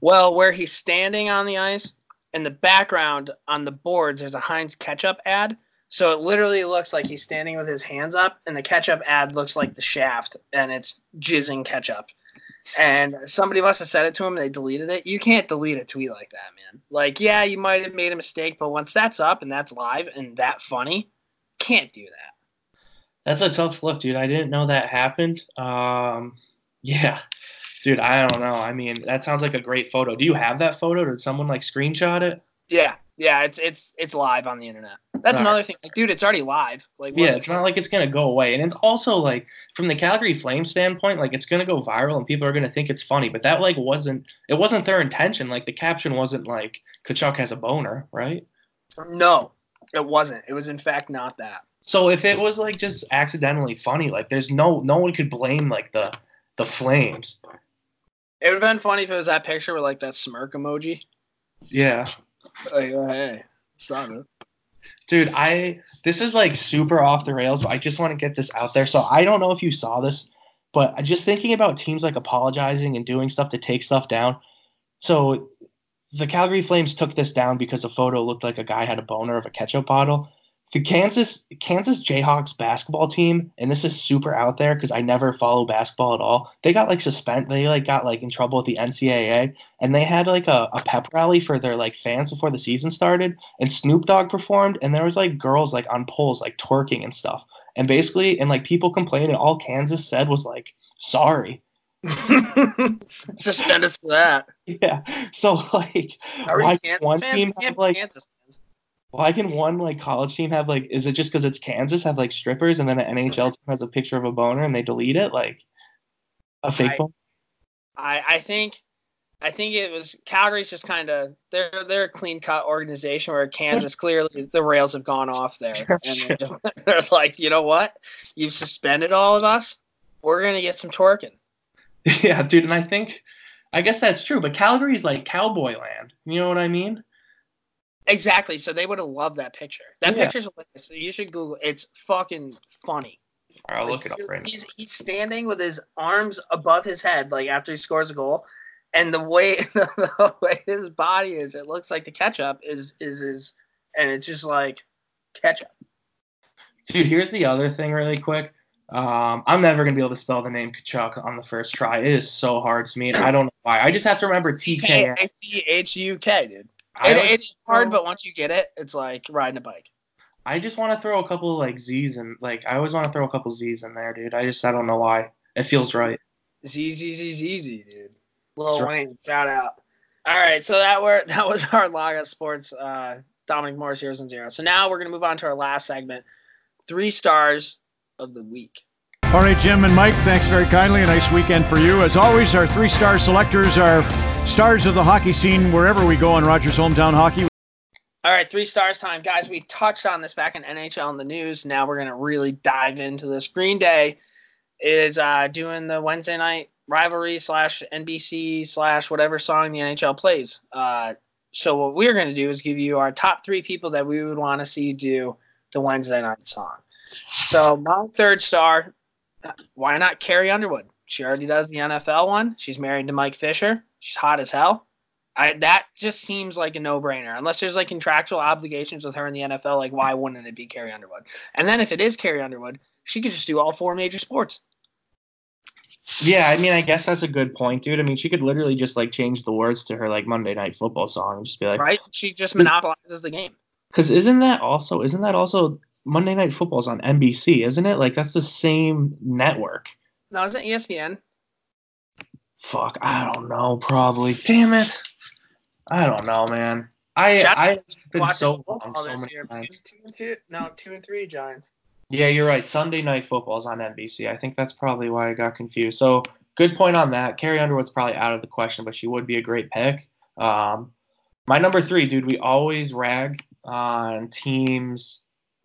Well, where he's standing on the ice, in the background on the boards, there's a Heinz ketchup ad. So it literally looks like he's standing with his hands up, and the ketchup ad looks like the shaft, and it's jizzing ketchup. And somebody must have said it to him. They deleted it. You can't delete a tweet like that, man. Like, yeah, you might have made a mistake, but once that's up and that's live and that funny, can't do that. That's a tough look, dude. I didn't know that happened. Um, yeah, dude. I don't know. I mean, that sounds like a great photo. Do you have that photo? Did someone like screenshot it? Yeah, yeah, it's it's it's live on the internet. That's Right. another thing. Like, dude, it's already live. Like, Yeah, it's not like it's gonna go away. And it's also like from the Calgary Flames standpoint, like it's gonna go viral and people are gonna think it's funny. But that like wasn't it wasn't their intention. Like the caption wasn't like Tkachuk has a boner, right? no, it wasn't. It was in fact not that. So if it was like just accidentally funny, like there's no no one could blame like the the Flames. It would have been funny if it was that picture with like that smirk emoji. Yeah. Like, oh, hey, son. Dude, I this is like super off the rails, but I just want to get this out there. So I don't know if you saw this, but just thinking about teams like apologizing and doing stuff to take stuff down. So the Calgary Flames took this down because the photo looked like a guy had a boner of a ketchup bottle. The Kansas Kansas Jayhawks basketball team, and this is super out there because I never follow basketball at all. They got like suspend, they like got like in trouble with the NCAA, and they had like a, a pep rally for their like fans before the season started, and Snoop Dogg performed, and there was like girls like on poles like twerking and stuff, and basically, and like people complained, and all Kansas said was like sorry. Suspend us for that. Yeah, so like Are why one team have like Kansas. Why can one like college team have like is it just because it's Kansas have like strippers and then an NHL team has a picture of a boner and they delete it? Like a fake I- boner? I, I think I think it was Calgary's just kind of they're they're a clean cut organization where Kansas clearly the rails have gone off there. And they're, just- they're like you know what? You've suspended all of us. We're gonna get some twerking. Yeah, dude, and I think I guess that's true, but Calgary's like cowboy land. You know what I mean? Exactly so they would have loved that picture that Yeah. picture's hilarious. you should Google it's fucking funny All right, I'll Like, look it up right now. he's he's standing with his arms above his head like after he scores a goal and the way the way his body is it looks like the ketchup is is is and it's just like ketchup Dude, here's the other thing really quick. Um, I'm never gonna be able to spell the name Tkachuk on the first try. It is so hard to me, and I don't know why. I just have to remember TK. K-A-C-H-U-K, dude. I It, always it's hard, but once you get it, it's like riding a bike. I just want to throw a couple like Z's and like I always want to throw a couple Z's in there, dude. I just I don't know why. It feels right. It's easy, easy, easy, dude. Lil That's right. Wayne, shout out. All right, so that were that was our Laga Sports uh, Dominic Morris Heroes and Zero. So now we're gonna move on to our last segment, three stars of the week. All right, Jim and Mike, thanks very kindly. A nice weekend for you. As always, our three star selectors are stars of the hockey scene wherever we go on Rogers Hometown Hockey. All right, three stars time, guys. We touched on this back in NHL in the news. Now we're gonna really dive into this. Green Day is uh, doing the Wednesday night rivalry slash NBC slash whatever song the NHL plays. Uh, so what we're gonna do is give you our top three people that we would want to see do the Wednesday night song. So my third star, why not Carrie Underwood? She already does the NFL one. She's married to Mike Fisher. She's hot as hell. I that just seems like a no-brainer. Unless there's like contractual obligations with her in the NFL, like why wouldn't it be Carrie Underwood? And then if it is Carrie Underwood, she could just do all four major sports. Yeah, I mean, I guess that's a good point, dude. I mean, she could literally just like change the words to her like Monday Night Football song and just be like, Right? She just monopolizes the game. because isn't that also isn't that also Monday Night Football's on NBC, isn't it? Like that's the same network. No, is it E ESPN? Fuck, I don't know. Probably. Damn it. I don't know, man. I Shout- I've been so football wrong so many year. times. Two and two, no, two and three Giants. Yeah, you're right. Sunday Night Football's on NBC. I think that's probably why I got confused. So good point on that. Carrie Underwood's probably out of the question, but she would be a great pick. Um, my number three, dude. We always rag on teams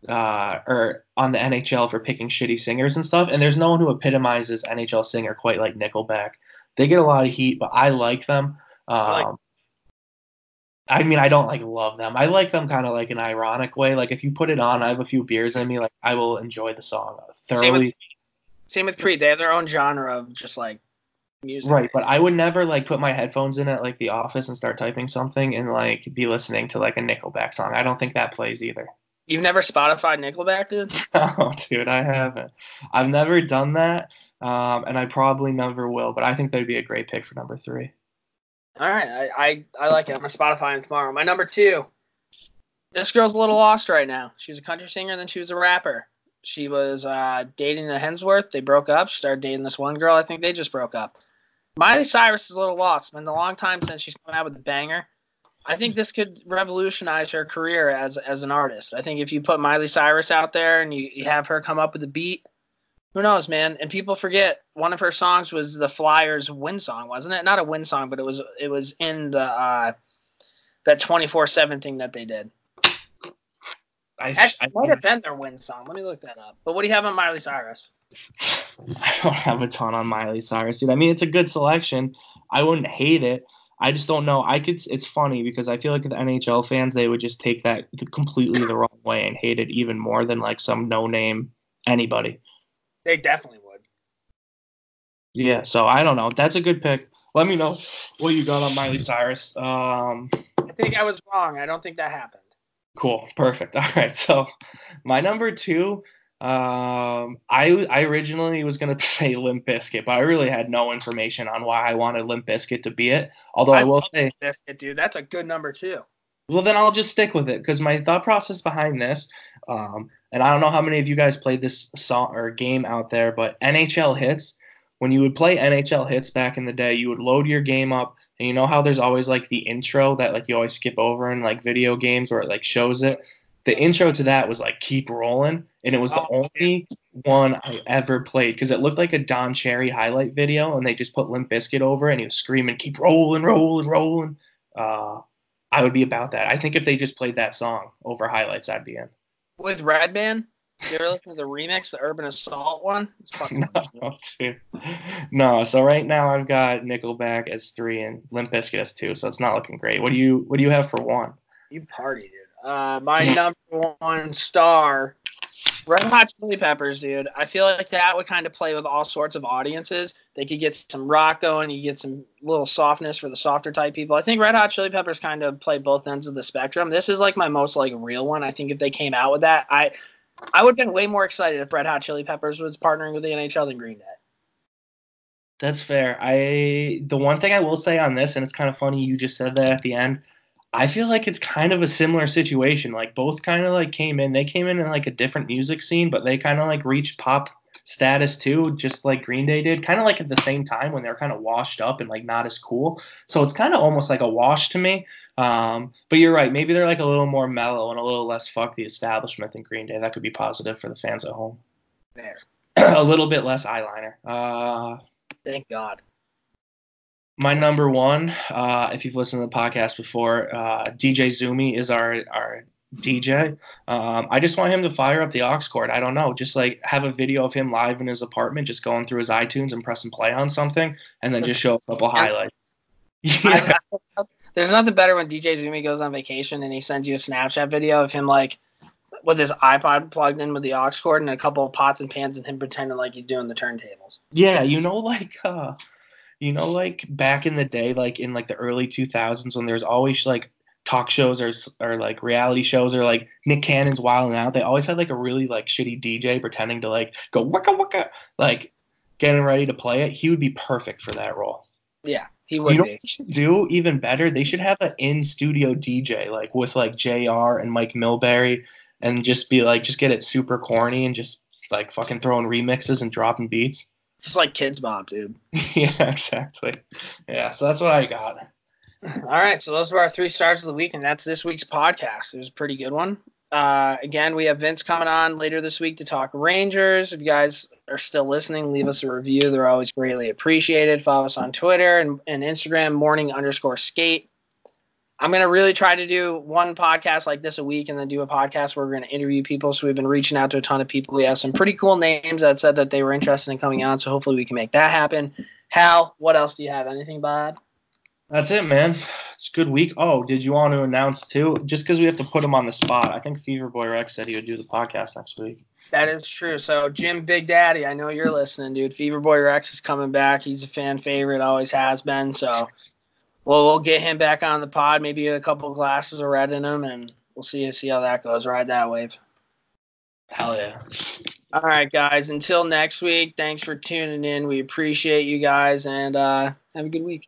uh, or on the NHL for picking shitty singers and stuff, and there's no one who epitomizes NHL singer quite like Nickelback. They get a lot of heat, but I like them. Um, like- I mean, I don't like love them. I like them kind of like an ironic way. Like if you put it on, I have a few beers in me. Like I will enjoy the song Same thoroughly. with, same with Creed. They have their own genre of just like music. Right, but I would never like put my headphones in at like the office and start typing something and like be listening to like a Nickelback song. I don't think that plays either. You've never Spotify Nickelback, dude? No, dude, I haven't. I've never done that, um, and I probably never will. But I think that'd be a great pick for number three. All right, I, I I like it. I'm gonna Spotify him tomorrow. My number two. This girl's a little lost right now. She was a country singer, and then she was a rapper. She was uh, dating the Hemsworth. They broke up. She started dating this one girl. I think they just broke up. Miley Cyrus is a little lost. It's been a long time since she's come out with a banger. I think this could revolutionize her career as as an artist. I think if you put Miley Cyrus out there and you, you have her come up with a beat, who knows, man? And people forget one of her songs was the Flyers win song, wasn't it? Not a win song, but it was it was in the uh that 24/7 thing that they did. I, Actually, I, it might have been their win song. Let me look that up. But what do you have on Miley Cyrus? I don't have a ton on Miley Cyrus, dude. I mean, it's a good selection. I wouldn't hate it. I just don't know. I could. It's funny because I feel like the NHL fans they would just take that completely the wrong way and hate it even more than like some no name anybody. They definitely would. Yeah, so I don't know. That's a good pick. Let me know what you got on Miley Cyrus. Um, I think I was wrong. I don't think that happened. Cool. Perfect. All right. So my number two, um, I I originally was gonna say Limp Bizkit, but I really had no information on why I wanted Limp Bizkit to be it. Although I, will love say, Bizkit, dude, that's a good number two. well, then I'll just stick with it because my thought process behind this, um, and I don't know how many of you guys played this song or game out there, but NHL Hitz. When you would play NHL Hitz back in the day, you would load your game up, and you know how there's always like the intro that like you always skip over in like video games where it like shows it. The intro to that was like "Keep Rolling," and it was the Oh, only one I ever played because it looked like a Don Cherry highlight video, and they just put Limp Bizkit over, it, and he was screaming "Keep rolling, rolling, rolling." Uh, I would be about that. I think if they just played that song over highlights, I'd be in. With Redman, you ever listen to the remix, the Urban Assault one? It's fucking No, dude. no. So right now I've got Nickelback as three and Limp Bizkit as two. So it's not looking great. What do you What do you have for one? You party, dude. Uh, my number one star, Red Hot Chili Peppers, dude. I feel like that would kind of play with all sorts of audiences. They could get some rock going. You get some little softness for the softer type people. I think Red Hot Chili Peppers kind of play both ends of the spectrum. This is like my most like real one. I think if they came out with that, I I would have been way more excited if Red Hot Chili Peppers was partnering with the NHL than Green Day. That's fair. I the one thing I will say on this, and it's kind of funny you just said that at the end. I feel like it's kind of a similar situation. Like both kind of like came in. They came in in like a different music scene, but they kind of like reached pop status too, just like Green Day did. Kind of like at the same time when they're kind of washed up and like not as cool. So it's kind of almost like a wash to me. Um, but you're right. Maybe they're like a little more mellow and a little less fuck the establishment than Green Day. That could be positive for the fans at home. There. a little bit less eyeliner. Uh, Thank God. My number one, uh, if you've listened to the podcast before, uh, DJ Zumi is our our DJ. Um, I just want him to fire up the aux cord. I don't know, just like have a video of him live in his apartment, just going through his iTunes and pressing play on something, and then just show a couple highlights. Yeah, I- there's nothing better when DJ Zumi goes on vacation and he sends you a Snapchat video of him like with his iPod plugged in with the aux cord and a couple of pots and pans and him pretending like he's doing the turntables. yeah, you know, like uh, you know, like back in the day, like in like the early 2000s, when there's always like talk shows or or like reality shows or like Nick Cannon's Wild Out, they always had like a really like shitty DJ pretending to like go wicka wicka, like getting ready to play it. He would be perfect for that role. Yeah, he would you know be. what they should do even better? They should have an in studio DJ like with like JR and Mike Milbury and just be like just get it super corny and just like fucking throwing remixes and dropping beats. Just like Kidz Bop, dude. yeah, exactly. Yeah, so that's what I got. All right, so those were our three stars of the week, and that's this week's podcast. It was a pretty good one. Uh, again, we have Vince coming on later this week to talk Rangers. If you guys are still listening, leave us a review. They're always greatly appreciated. Follow us on Twitter and, and Instagram, morning underscore skate. I'm going to really try to do one podcast like this a week and then do a podcast where we're going to interview people. So we've been reaching out to a ton of people. We have some pretty cool names that said that they were interested in coming on. So hopefully we can make that happen. Hal, what else do you have? Anything, bud? That's it, man. It's a good week. Oh, did you want to announce too? Just because we have to put him on the spot, I think Fever Boy Rex said he would do the podcast next week. That is true. So Jim Big Daddy, I know you're listening, dude. Fever Boy Rex is coming back. He's a fan favorite, always has been. So well, we'll get him back on the pod. Maybe a couple glasses of red in him, and we'll see see how that goes. Ride that wave. Hell yeah. All right, guys. Until next week. Thanks for tuning in. We appreciate you guys, and uh, have a good week.